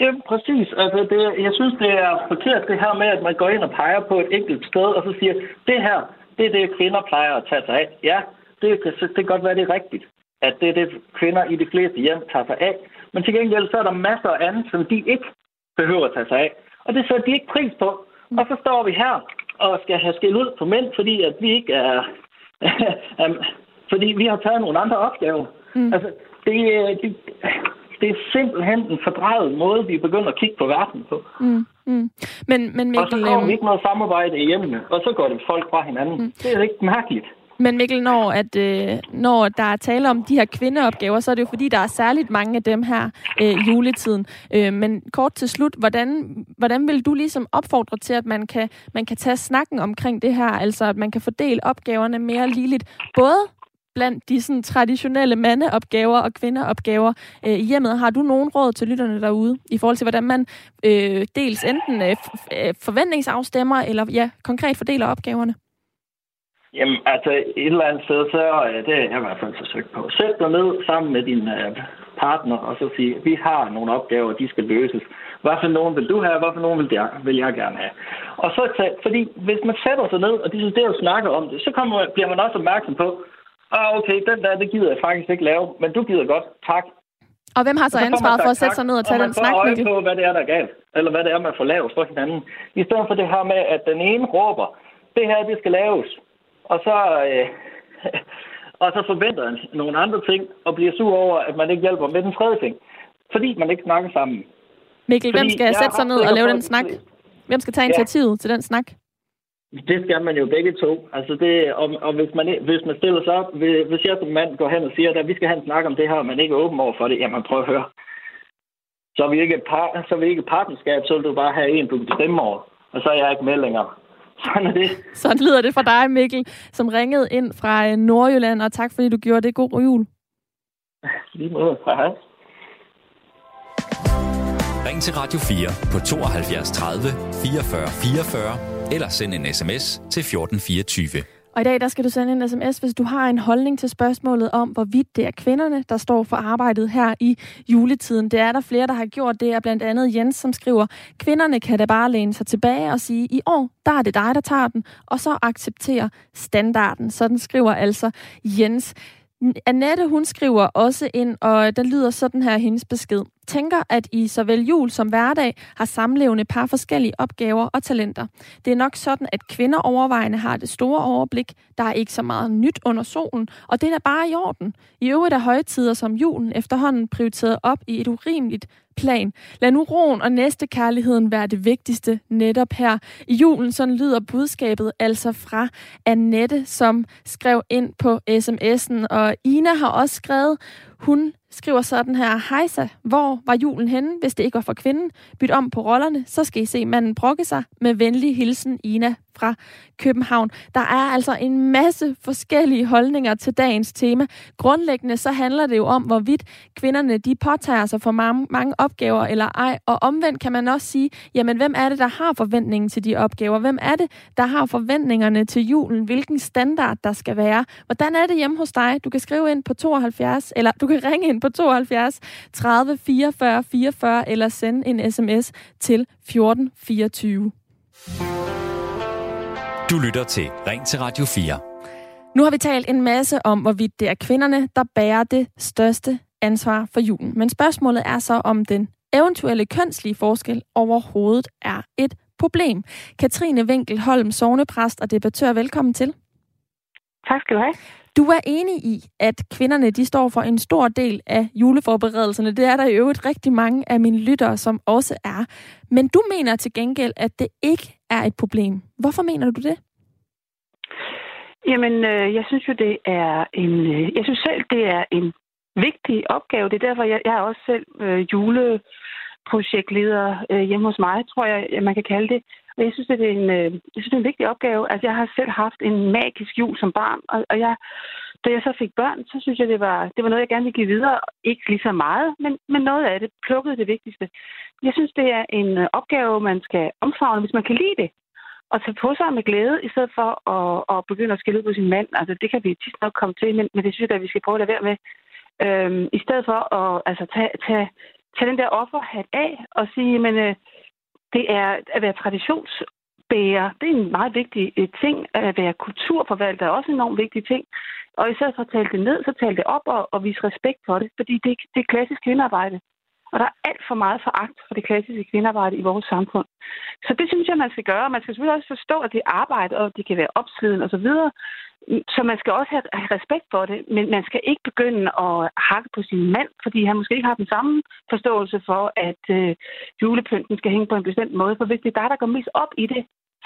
Ja, præcis. Altså, det, jeg synes, det er forkert det her med, at man går ind og peger på et enkelt sted, og så siger, det her, det er det, kvinder plejer at tage sig af. Ja, det, det kan godt være, det er rigtigt, at det er det, kvinder i de fleste hjem tager sig af. Men til gengæld, så er der masser af andet, som de ikke behøver at tage sig af. Og det sætter de ikke pris på. Og så står vi her og skal have skæld ud på mænd, fordi at vi ikke er... fordi vi har taget nogle andre opgaver. Mm. Altså, det, det, det er simpelthen en fordrejet måde, vi begynder at kigge på verden på. Mm, mm. Men, men Mikkel, og så kommer vi ikke noget samarbejde i hjemmene, og så går det folk fra hinanden. Mm. Det er ikke mærkeligt. Men Mikkel, når, at, øh, når der er tale om de her kvindeopgaver, så er det jo fordi, der er særligt mange af dem her øh, juletiden. Øh, men kort til slut, hvordan, hvordan vil du ligesom opfordre til, at man kan, man kan tage snakken omkring det her, altså at man kan fordele opgaverne mere ligeligt, både blandt de sådan, traditionelle mandeopgaver og kvindeopgaver øh, i hjemmet. Har du nogen råd til lytterne derude i forhold til, hvordan man øh, dels enten øh, øh forventningsafstemmer eller ja, konkret fordeler opgaverne? Jamen, altså et eller andet sted, så øh, det er jeg i hvert fald forsøgt på. Sæt dig ned sammen med din øh, partner og så sige, vi har nogle opgaver, de skal løses. Hvad for nogen vil du have, hvad for nogen vil jeg, vil jeg gerne have? Og så, tage, fordi hvis man sætter sig ned og det og snakker om det, så kommer, bliver man også opmærksom på, ah, okay, den der, det gider jeg faktisk ikke lave, men du gider godt, tak. Og hvem har så, så ansvaret for at sætte sig ned og tage og den snak, Mikkel? på, hvad det er, der er galt, eller hvad det er, man får lavet for hinanden. I stedet for det her med, at den ene råber, det her, det skal laves, og så, øh, og så forventer han nogle andre ting, og bliver sur over, at man ikke hjælper med den tredje ting. Fordi man ikke snakker sammen. Mikkel, fordi hvem skal sætte sig ned og lave den snak? Hvem skal tage initiativet ja. til den snak? Det skal man jo begge to. Altså det, og, og hvis, man, hvis man stiller sig op, hvis jeg som mand går hen og siger, at vi skal have en snak om det her, og man ikke er åben over for det, jamen prøv at høre. så er vi ikke et, par, så er vi ikke partnerskab, så vil du bare have en, du kan stemme over. Og så er jeg ikke med længere. Sådan er det. Sådan lyder det for dig, Mikkel, som ringede ind fra øh, Nordjylland, og tak fordi du gjorde det. God jul. Lige måde. Hej. Ring til Radio 4 på 72 30 44 44 eller send en sms til 1424. Og i dag der skal du sende en sms, hvis du har en holdning til spørgsmålet om, hvorvidt det er kvinderne, der står for arbejdet her i juletiden. Det er der flere, der har gjort. Det er blandt andet Jens, som skriver, kvinderne kan da bare læne sig tilbage og sige, i år, der er det dig, der tager den, og så acceptere standarden. Sådan skriver altså Jens. Annette, hun skriver også ind, og den lyder sådan her hendes besked. Tænker, at i såvel jul som hverdag har samlevende par forskellige opgaver og talenter. Det er nok sådan, at kvinder overvejende har det store overblik. Der er ikke så meget nyt under solen, og det er da bare i orden. I øvrigt er højtider som julen efterhånden prioriteret op i et urimeligt plan. Lad nu roen og næste kærligheden være det vigtigste netop her i julen. Sådan lyder budskabet altså fra Annette, som skrev ind på sms'en. Og Ina har også skrevet, hun skriver sådan her, Hejsa, hvor var julen henne, hvis det ikke var for kvinden? Byt om på rollerne, så skal I se manden brokke sig. Med venlig hilsen, Ina fra København. Der er altså en masse forskellige holdninger til dagens tema. Grundlæggende så handler det jo om, hvorvidt kvinderne de påtager sig for mange, mange opgaver eller ej. Og omvendt kan man også sige, jamen hvem er det, der har forventningen til de opgaver? Hvem er det, der har forventningerne til julen? Hvilken standard der skal være? Hvordan er det hjemme hos dig? Du kan skrive ind på 72, eller du kan ringe ind på 72 30 44 44, eller sende en sms til 1424. Du lytter til Ring til Radio 4. Nu har vi talt en masse om, hvorvidt det er kvinderne, der bærer det største ansvar for julen. Men spørgsmålet er så, om den eventuelle kønslige forskel overhovedet er et problem. Katrine Winkel Holm, sovnepræst og debattør, velkommen til. Tak skal du have. Du er enig i, at kvinderne de står for en stor del af juleforberedelserne. Det er der i øvrigt rigtig mange af mine lyttere, som også er. Men du mener til gengæld, at det ikke er et problem. Hvorfor mener du det? Jamen, øh, jeg synes jo, det er en... Øh, jeg synes selv, det er en vigtig opgave. Det er derfor, jeg, jeg er også selv øh, juleprojektleder øh, hjemme hos mig, tror jeg, man kan kalde det. Men jeg synes, det er en, øh, jeg synes, det er en vigtig opgave. Altså, jeg har selv haft en magisk jul som barn, og, og jeg, da jeg så fik børn, så synes jeg, det var, det var noget, jeg gerne ville give videre. Ikke lige så meget, men, men noget af det plukkede det vigtigste. Jeg synes, det er en øh, opgave, man skal omfavne, hvis man kan lide det. Og tage på sig med glæde, i stedet for at, at begynde at skille ud på sin mand. Altså, det kan vi tit nok komme til, men, men det synes jeg, at vi skal prøve at lade være med. Øhm, I stedet for at altså, tage, tage, tage den der offerhat af og sige, men øh, det er at være traditionsbærer. Det er en meget vigtig øh, ting. At være kulturforvalter er også en enormt vigtig ting. Og i stedet for at tale det ned, så tale det op og, og vise respekt for det. Fordi det, det er klassisk kvindearbejde. Og der er alt for meget foragt for det klassiske kvindearbejde i vores samfund. Så det synes jeg, man skal gøre. Man skal selvfølgelig også forstå, at det er arbejde, og det kan være opsliden osv. Så man skal også have, have respekt for det, men man skal ikke begynde at hakke på sin mand, fordi han måske ikke har den samme forståelse for, at øh, julepynten skal hænge på en bestemt måde. For hvis det er dig, der går mest op i det,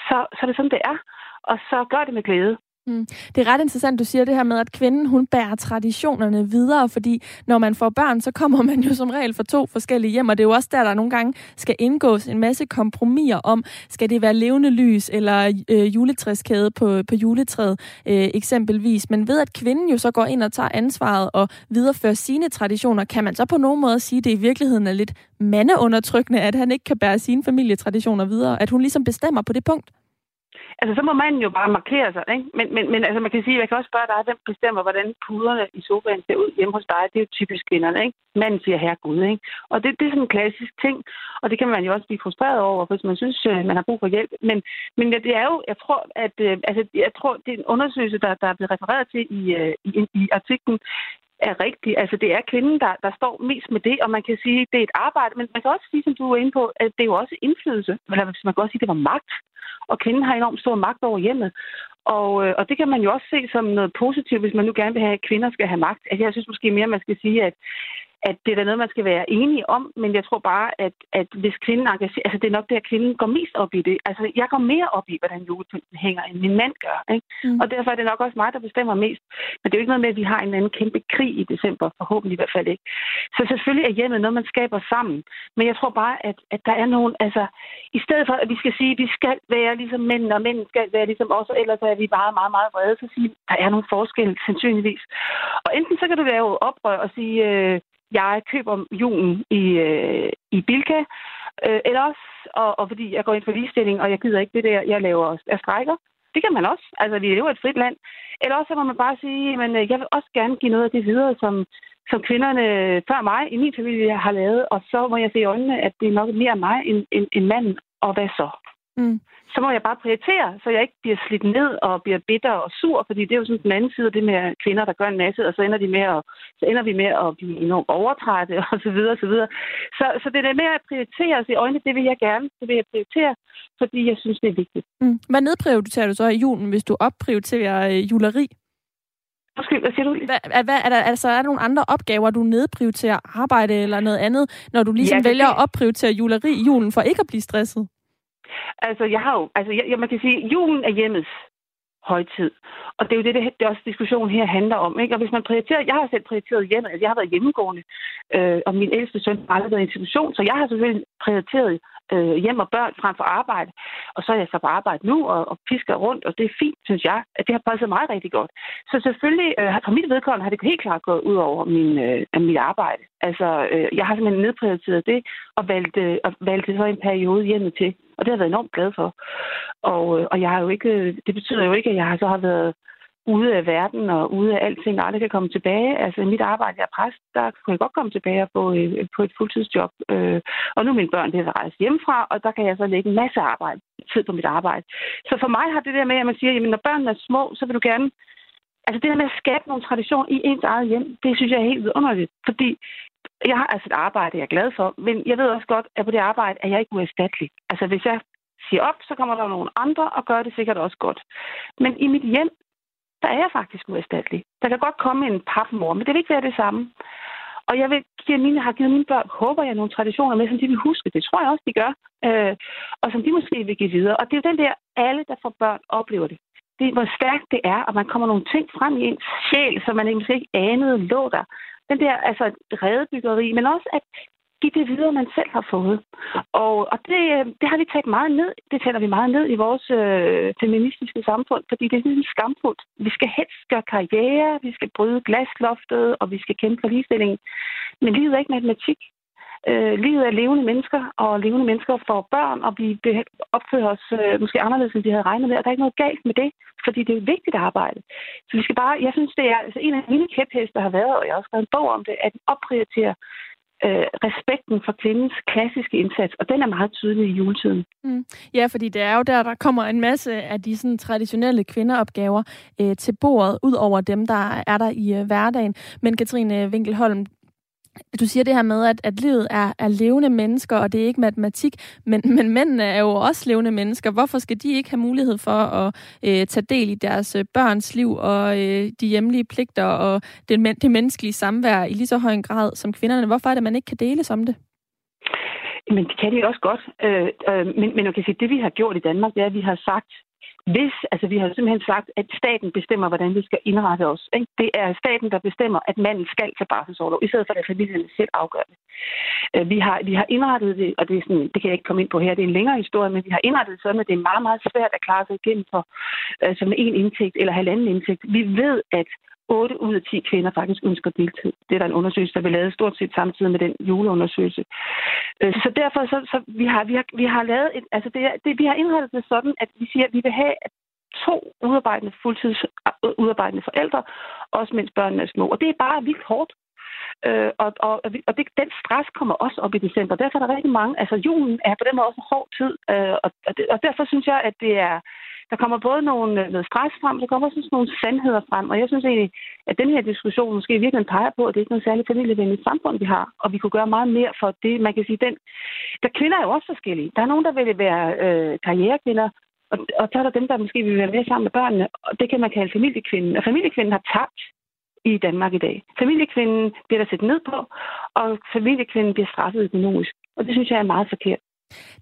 så, så er det sådan, det er. Og så gør det med glæde. Mm. Det er ret interessant, du siger det her med, at kvinden hun bærer traditionerne videre, fordi når man får børn, så kommer man jo som regel fra to forskellige hjem, og det er jo også der, der nogle gange skal indgås en masse kompromiser om, skal det være levende lys eller øh, juletræskæde på, på juletræet øh, eksempelvis. Men ved at kvinden jo så går ind og tager ansvaret og viderefører sine traditioner, kan man så på nogen måde sige, at det i virkeligheden er lidt mandeundertrykkende, at han ikke kan bære sine familietraditioner videre, at hun ligesom bestemmer på det punkt? Altså, så må man jo bare markere sig, ikke? Men, men, men altså, man kan sige, jeg kan også spørge dig, hvem bestemmer, hvordan puderne i sofaen ser ud hjemme hos dig. Det er jo typisk kvinderne, ikke? Manden siger, herre Gud, ikke? Og det, det er sådan en klassisk ting, og det kan man jo også blive frustreret over, hvis man synes, øh, man har brug for hjælp. Men, men det er jo, jeg tror, at øh, altså, jeg tror, det er en undersøgelse, der, der er blevet refereret til i, øh, i, i artiklen, er rigtigt. Altså, det er kvinden, der, der står mest med det, og man kan sige, at det er et arbejde, men man kan også sige, som du er inde på, at det er jo også indflydelse. Eller man kan også sige, at det var magt. Og kvinden har enormt stor magt over hjemmet. Og, øh, og det kan man jo også se som noget positivt, hvis man nu gerne vil have, at kvinder skal have magt. Altså, jeg synes måske mere, man skal sige, at at det er da noget, man skal være enige om, men jeg tror bare, at, at hvis kvinden engagerer, altså det er nok det, at kvinden går mest op i det. Altså jeg går mere op i, hvordan julepynten hænger, end min mand gør. Ikke? Mm. Og derfor er det nok også mig, der bestemmer mest. Men det er jo ikke noget med, at vi har en anden kæmpe krig i december, forhåbentlig i hvert fald ikke. Så selvfølgelig er hjemmet noget, man skaber sammen. Men jeg tror bare, at, at der er nogen, altså i stedet for, at vi skal sige, at vi skal være ligesom mænd, og mænd skal være ligesom os, og ellers er vi bare meget, meget vrede, så sige, der er nogle forskelle, sandsynligvis. Og enten så kan du lave oprør og sige, øh, jeg køber julen i, øh, i Bilka, øh, eller også, og, og fordi jeg går ind for ligestilling, og jeg gider ikke det der, jeg laver af strækker. Det kan man også. Altså, vi lever i et frit land. Eller også så må man bare sige, men øh, jeg vil også gerne give noget af det videre, som, som kvinderne øh, før mig i min familie har lavet, og så må jeg se i øjnene, at det er nok mere mig end, end, end manden, og hvad så? Mm så må jeg bare prioritere, så jeg ikke bliver slidt ned og bliver bitter og sur, fordi det er jo sådan den anden side af det med kvinder, der gør en masse, og så ender, de med at, så ender vi med at blive enormt overtrætte og så videre, og så videre. Så, så det er med at prioritere og sige, øjne, det vil jeg gerne, det vil jeg prioritere, fordi jeg synes, det er vigtigt. Mm. Hvad nedprioriterer du så i julen, hvis du opprioriterer øh, juleri? Undskyld, hvad siger du? Hvad, hvad, er, der, altså, er der nogle andre opgaver, du nedprioriterer arbejde eller noget andet, når du ligesom ja, vælger at opprioritere juleri i julen for ikke at blive stresset? Altså, jeg har jo, altså, jeg, man kan sige, julen er hjemmets højtid. Og det er jo det, det, det også diskussion her handler om. Ikke? Og hvis man prioriterer, jeg har selv prioriteret hjemme, altså jeg har været hjemmegående, øh, og min ældste søn har aldrig været i institution, så jeg har selvfølgelig prioriteret øh, hjem og børn frem for arbejde. Og så er jeg så på arbejde nu og, og pisker rundt, og det er fint, synes jeg. At det har passet mig rigtig godt. Så selvfølgelig, øh, for mit vedkommende har det helt klart gået ud over min, øh, mit arbejde. Altså, øh, jeg har simpelthen nedprioriteret det og valgt, øh, og valgt det så en periode hjemme til. Og det har jeg været enormt glad for. Og, øh, og jeg har jo ikke, øh, det betyder jo ikke, at jeg så har været ude af verden og ude af alting, og aldrig kan komme tilbage. Altså mit arbejde, jeg er præst, der kunne jeg godt komme tilbage og få øh, på et fuldtidsjob. Øh, og nu er mine børn det er rejst hjemmefra, og der kan jeg så lægge en masse arbejde, tid på mit arbejde. Så for mig har det der med, at man siger, at når børnene er små, så vil du gerne... Altså det der med at skabe nogle tradition i ens eget hjem, det synes jeg er helt vidunderligt. Fordi jeg har altså et arbejde, jeg er glad for, men jeg ved også godt, at på det arbejde er jeg ikke uerstattelig. Altså hvis jeg siger op, så kommer der nogle andre og gør det sikkert også godt. Men i mit hjem, der er jeg faktisk uerstattelig. Der kan godt komme en papmor, men det vil ikke være det samme. Og jeg vil give mine, har givet mine børn, håber jeg, nogle traditioner med, som de vil huske. Det tror jeg også, de gør. Øh, og som de måske vil give videre. Og det er jo den der, alle, der får børn, oplever det. Det er, hvor stærkt det er, at man kommer nogle ting frem i ens sjæl, som man måske ikke anede lå der. Den der, altså, redebyggeri, men også, at give det videre, man selv har fået. Og, og det, øh, det har vi taget meget ned. Det taler vi meget ned i vores øh, feministiske samfund, fordi det er en skamfuldt. Vi skal helst gøre karriere, vi skal bryde glasloftet, og vi skal kæmpe for ligestilling. Men livet er ikke matematik. Øh, livet er levende mennesker, og levende mennesker får børn, og vi opfører os øh, måske anderledes, end vi havde regnet med. Og der er ikke noget galt med det, fordi det er et vigtigt arbejde. Så vi skal bare, jeg synes, det er altså en af mine kæpheste har været, og jeg har også skrevet en bog om det, at opprioritere øh, respekten for kvindens klassiske indsats, og den er meget tydelig i juletiden. Mm. Ja, fordi det er jo der, der kommer en masse af de sådan, traditionelle kvindeopgaver øh, til bordet, ud over dem, der er der i øh, hverdagen. Men Katrine Winkelholm, du siger det her med, at, at livet er, er levende mennesker, og det er ikke matematik, men, men mændene er jo også levende mennesker. Hvorfor skal de ikke have mulighed for at øh, tage del i deres øh, børns liv og øh, de hjemlige pligter og det, det menneskelige samvær i lige så høj en grad som kvinderne? Hvorfor er det, man ikke kan deles om det? Men det kan de også godt. Øh, øh, men, men man kan sige, det vi har gjort i Danmark, det er, at vi har sagt, hvis, altså vi har simpelthen sagt, at staten bestemmer, hvordan vi skal indrette os. Ikke? Det er staten, der bestemmer, at manden skal til barselsårlov, i stedet for at familien selv afgør det. Øh, vi har, vi har indrettet det, og det, er sådan, det kan jeg ikke komme ind på her, det er en længere historie, men vi har indrettet det sådan, at det er meget, meget svært at klare sig igennem for altså som en indtægt eller halvanden indtægt. Vi ved, at 8 ud af 10 kvinder faktisk ønsker deltid. Det er der en undersøgelse, der vi lavet stort set samtidig med den juleundersøgelse. Øh, så derfor så, så vi har, vi har, vi har lavet et, altså det, det, vi har indrettet det sådan, at vi siger, at vi vil have to udarbejdende fuldtids øh, udarbejdende forældre, også mens børnene er små. Og det er bare vildt hårdt. Øh, og og, og det, den stress kommer også op i december. Derfor er der rigtig mange... Altså, julen er på den måde også en hård tid. Øh, og, og, det, og derfor synes jeg, at det er der kommer både nogle, øh, noget stress frem, der kommer også nogle sandheder frem. Og jeg synes egentlig, at den her diskussion måske virkelig peger på, at det ikke er noget særligt familievenligt samfund, vi har. Og vi kunne gøre meget mere for det. Man kan sige, den, der kvinder er jo også forskellige. Der er nogen, der vil være øh, karrierekvinder, og, og så er der dem, der måske vil være mere sammen med børnene, og det kan man kalde familiekvinden. Og familiekvinden har tabt i Danmark i dag. Familiekvinden bliver der set ned på, og familiekvinden bliver straffet økonomisk. Og det synes jeg er meget forkert.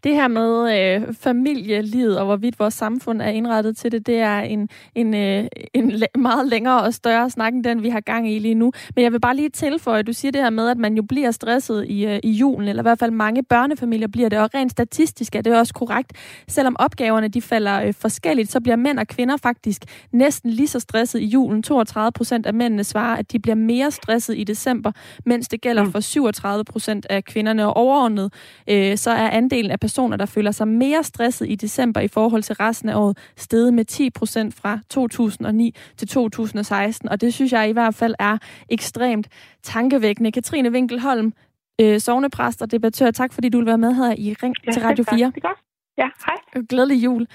Det her med øh, familielivet og hvorvidt vores samfund er indrettet til det, det er en, en, øh, en meget længere og større snak end den, vi har gang i lige nu. Men jeg vil bare lige tilføje, at du siger det her med, at man jo bliver stresset i, øh, i julen, eller i hvert fald mange børnefamilier bliver det, og rent statistisk er det også korrekt. Selvom opgaverne de falder øh, forskelligt, så bliver mænd og kvinder faktisk næsten lige så stresset i julen. 32 procent af mændene svarer, at de bliver mere stresset i december, mens det gælder mm. for 37 procent af kvinderne. Og overordnet, øh, så er andelen andelen af personer, der føler sig mere stresset i december i forhold til resten af året, steget med 10 procent fra 2009 til 2016. Og det synes jeg i hvert fald er ekstremt tankevækkende. Katrine Winkelholm, øh, sovnepræst og debattør, tak fordi du vil være med her i Ring ja, til Radio 4. Det er godt. Ja, hej. Glædelig jul.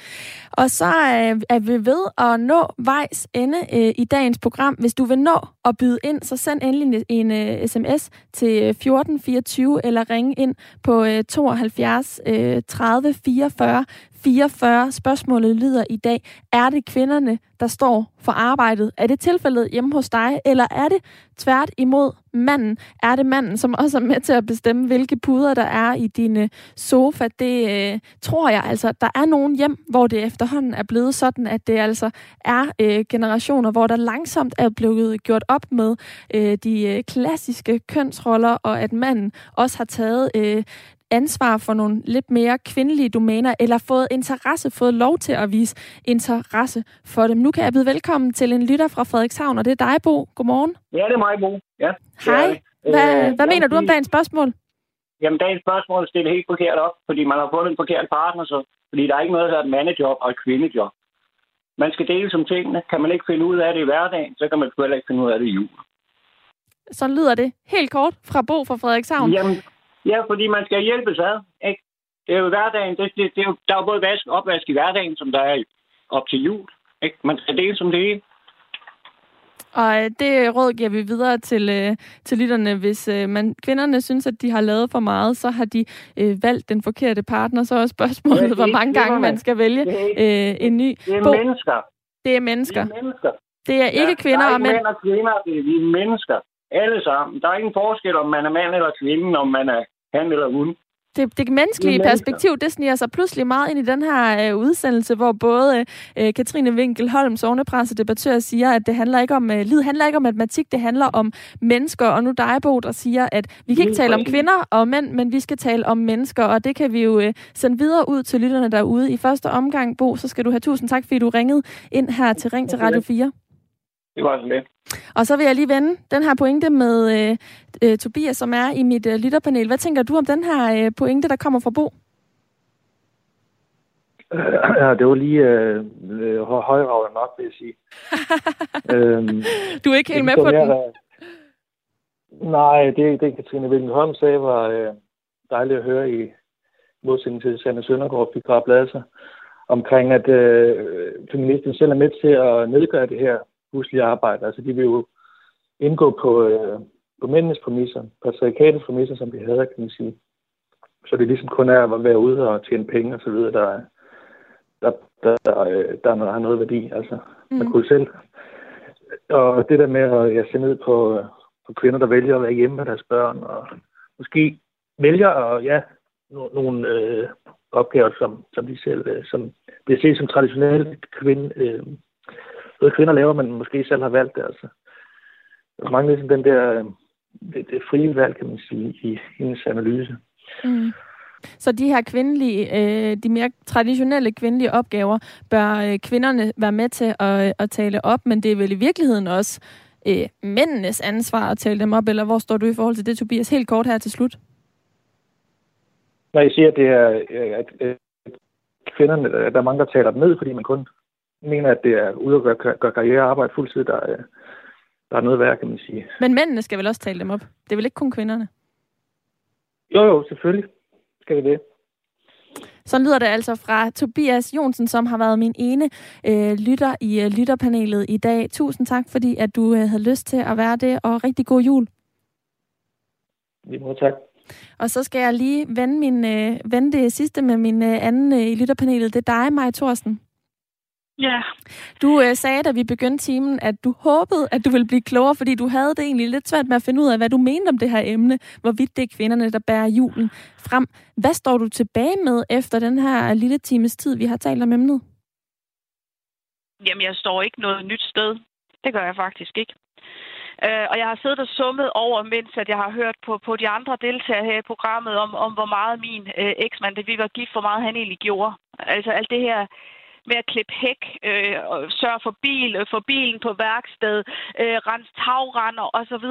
Og så øh, er vi ved at nå vejs ende øh, i dagens program. Hvis du vil nå at byde ind, så send endelig en, øh, en uh, sms til øh, 1424 eller ring ind på uh, 72 uh, 30 44 44. Spørgsmålet lyder i dag, er det kvinderne, der står for arbejdet? Er det tilfældet hjemme hos dig, eller er det tvært imod manden? Er det manden, som også er med til at bestemme, hvilke puder der er i din øh, sofa? Det øh, tror jeg altså. Der er nogen hjem, hvor det efterhånden er blevet sådan, at det altså er øh, generationer, hvor der langsomt er blevet gjort op med øh, de øh, klassiske kønsroller, og at manden også har taget øh, ansvar for nogle lidt mere kvindelige domæner, eller fået interesse, fået lov til at vise interesse for dem. Nu kan jeg byde velkommen til en lytter fra Frederikshavn, og det er dig, Bo. Godmorgen. Ja, det er mig, Bo. Ja, Hej. Hvad, øh, hvad mener du om dagens spørgsmål? Jamen, dagens spørgsmål stiller helt forkert op, fordi man har fundet en forkert partner, så, fordi der er ikke noget, der er et mandejob og et kvindejob. Man skal dele som tingene. Kan man ikke finde ud af det i hverdagen, så kan man heller ikke finde ud af det i jul. Sådan lyder det. Helt kort fra Bo fra Frederikshavn. Jamen, Ja, fordi man skal hjælpes ad. Ikke? Det er jo hverdagen. Det, det, det er jo, der er jo både vask, opvask i hverdagen, som der er op til jul. Ikke? Man skal dele som det hele. Og øh, det råd giver vi videre til, øh, til lytterne. Hvis øh, man, kvinderne synes, at de har lavet for meget, så har de øh, valgt den forkerte partner. Så er spørgsmålet, ja, hvor mange gange man skal vælge øh, en ny. Det er Bo. mennesker. Det er mennesker. Det er mennesker. Det er ikke ja, kvinder og mænd. mænd og kvinder. Det er, vi er mennesker. Alle sammen. Der er ingen forskel, om man er mand eller kvinde, om man er han eller hun. Det, det menneskelige det perspektiv, det sniger sig pludselig meget ind i den her øh, udsendelse, hvor både øh, Katrine Winkelholm, sovnepresse debattør, siger, at det handler ikke om øh, lid, handler ikke om matematik, det handler om mennesker. Og nu dig, Bo, der siger, at vi kan ikke tale om kvinder og mænd, men vi skal tale om mennesker, og det kan vi jo øh, sende videre ud til lytterne derude. I første omgang, Bo, så skal du have tusind tak, fordi du ringede ind her til Ring til Radio 4. Det var så lidt. Og så vil jeg lige vende den her pointe med øh, øh, Tobias, som er i mit øh, lytterpanel. Hvad tænker du om den her øh, pointe, der kommer fra Bo? Ja, det var lige øh, øh, højravet nok, vil jeg sige. øhm, du er ikke helt med på den? Der, nej, det, det Katrine Wilkenholm sagde var øh, dejligt at høre i modsætning til Sanne Søndergaard fik sig omkring, at øh, feministen selv er med til at nedgøre det her huslige arbejde. Altså, de vil jo indgå på, øh, på mændenes præmisser, patriarkatens præmisser, som vi havde, kan man sige. Så det ligesom kun er at være ude og tjene penge og så videre, der, der, der, der, øh, der, der har noget værdi. Altså, mm. man kunne selv. Og det der med at ja, se ned på, på kvinder, der vælger at være hjemme med deres børn, og måske vælger at, ja, nogle øh, opgaver, som, som de selv, øh, som bliver set som traditionelle kvinde, øh, noget kvinder laver, men måske selv har valgt det. Altså. Der mangler ligesom den der øh, det, det frie valg, kan man sige, i hendes analyse. Mm. Så de her kvindelige, øh, de mere traditionelle kvindelige opgaver, bør øh, kvinderne være med til at, at tale op, men det er vel i virkeligheden også øh, mændenes ansvar at tale dem op, eller hvor står du i forhold til det, Tobias? Helt kort her til slut. Når jeg siger, at det er at, at kvinderne, der er mange, der taler dem ned, fordi man kun mener, at det er ude at gøre, gøre karriere og arbejde fuldtid, der, er, der er noget værd, kan man sige. Men mændene skal vel også tale dem op? Det er vel ikke kun kvinderne? Jo, jo, selvfølgelig skal vi det. Så lyder det altså fra Tobias Jonsen, som har været min ene øh, lytter i øh, lytterpanelet i dag. Tusind tak, fordi at du øh, havde lyst til at være det, og rigtig god jul. Vi må tak. Og så skal jeg lige vende, min, øh, vende det sidste med min øh, anden øh, i lytterpanelet. Det er dig, Maja Thorsten. Ja. Du øh, sagde, da vi begyndte timen, at du håbede, at du ville blive klogere, fordi du havde det egentlig lidt svært med at finde ud af, hvad du mente om det her emne, hvorvidt det er kvinderne, der bærer julen frem. Hvad står du tilbage med efter den her lille times tid, vi har talt om emnet? Jamen, jeg står ikke noget nyt sted. Det gør jeg faktisk ikke. Øh, og jeg har siddet og summet over, mens at jeg har hørt på, på de andre deltagere her i programmet, om, om hvor meget min øh, eksmand, det vi var gift, hvor meget han egentlig gjorde. Altså alt det her med at klippe hæk, øh, og sørge for bil, øh, for bilen på værksted, øh, rense tagrender osv.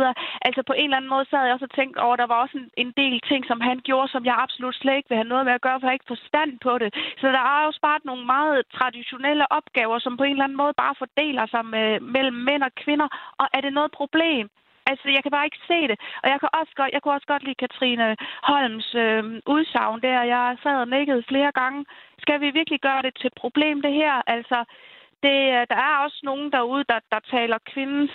Altså på en eller anden måde, så havde jeg også tænkt over, at der var også en, en del ting, som han gjorde, som jeg absolut slet ikke vil have noget med at gøre, for jeg ikke forstand på det. Så der er jo bare nogle meget traditionelle opgaver, som på en eller anden måde bare fordeler sig med, mellem mænd og kvinder. Og er det noget problem? Altså, jeg kan bare ikke se det. Og jeg kan også godt, jeg kunne også godt lide Katrine Holms øh, udsagn der. Jeg sad og nikkede flere gange. Skal vi virkelig gøre det til et problem, det her? Altså, det, øh, der er også nogen derude, der, der taler kvindens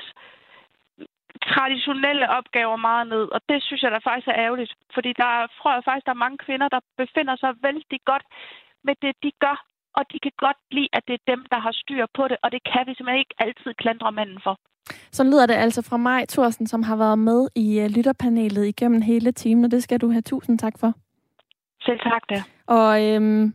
traditionelle opgaver meget ned, og det synes jeg da faktisk er ærgerligt, fordi der tror jeg faktisk, der er mange kvinder, der befinder sig vældig godt med det, de gør, og de kan godt lide, at det er dem, der har styr på det, og det kan vi simpelthen ikke altid klandre manden for. Så lyder det altså fra mig, Thorsten, som har været med i uh, lytterpanelet igennem hele timen, og det skal du have tusind tak for. Selv tak da. Og øhm,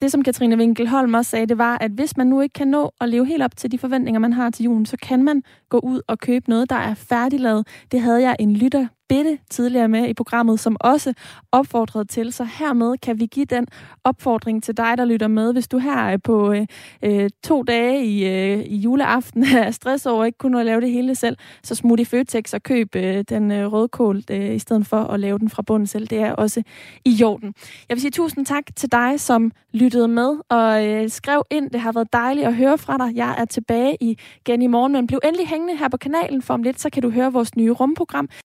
det, som Katrine Winkelholm også sagde, det var, at hvis man nu ikke kan nå at leve helt op til de forventninger, man har til julen, så kan man gå ud og købe noget, der er færdiglavet. Det havde jeg en lytter Bitte tidligere med i programmet, som også opfordrede til. Så hermed kan vi give den opfordring til dig, der lytter med. Hvis du her på øh, øh, to dage i, øh, i juleaften er stress over ikke kunne lave det hele selv, så smut i Føtex og køb øh, den øh, rødkål øh, i stedet for at lave den fra bunden selv. Det er også i jorden. Jeg vil sige tusind tak til dig, som lyttede med og øh, skrev ind. Det har været dejligt at høre fra dig. Jeg er tilbage igen i morgen, men bliv endelig hængende her på kanalen, for om lidt, så kan du høre vores nye rumprogram.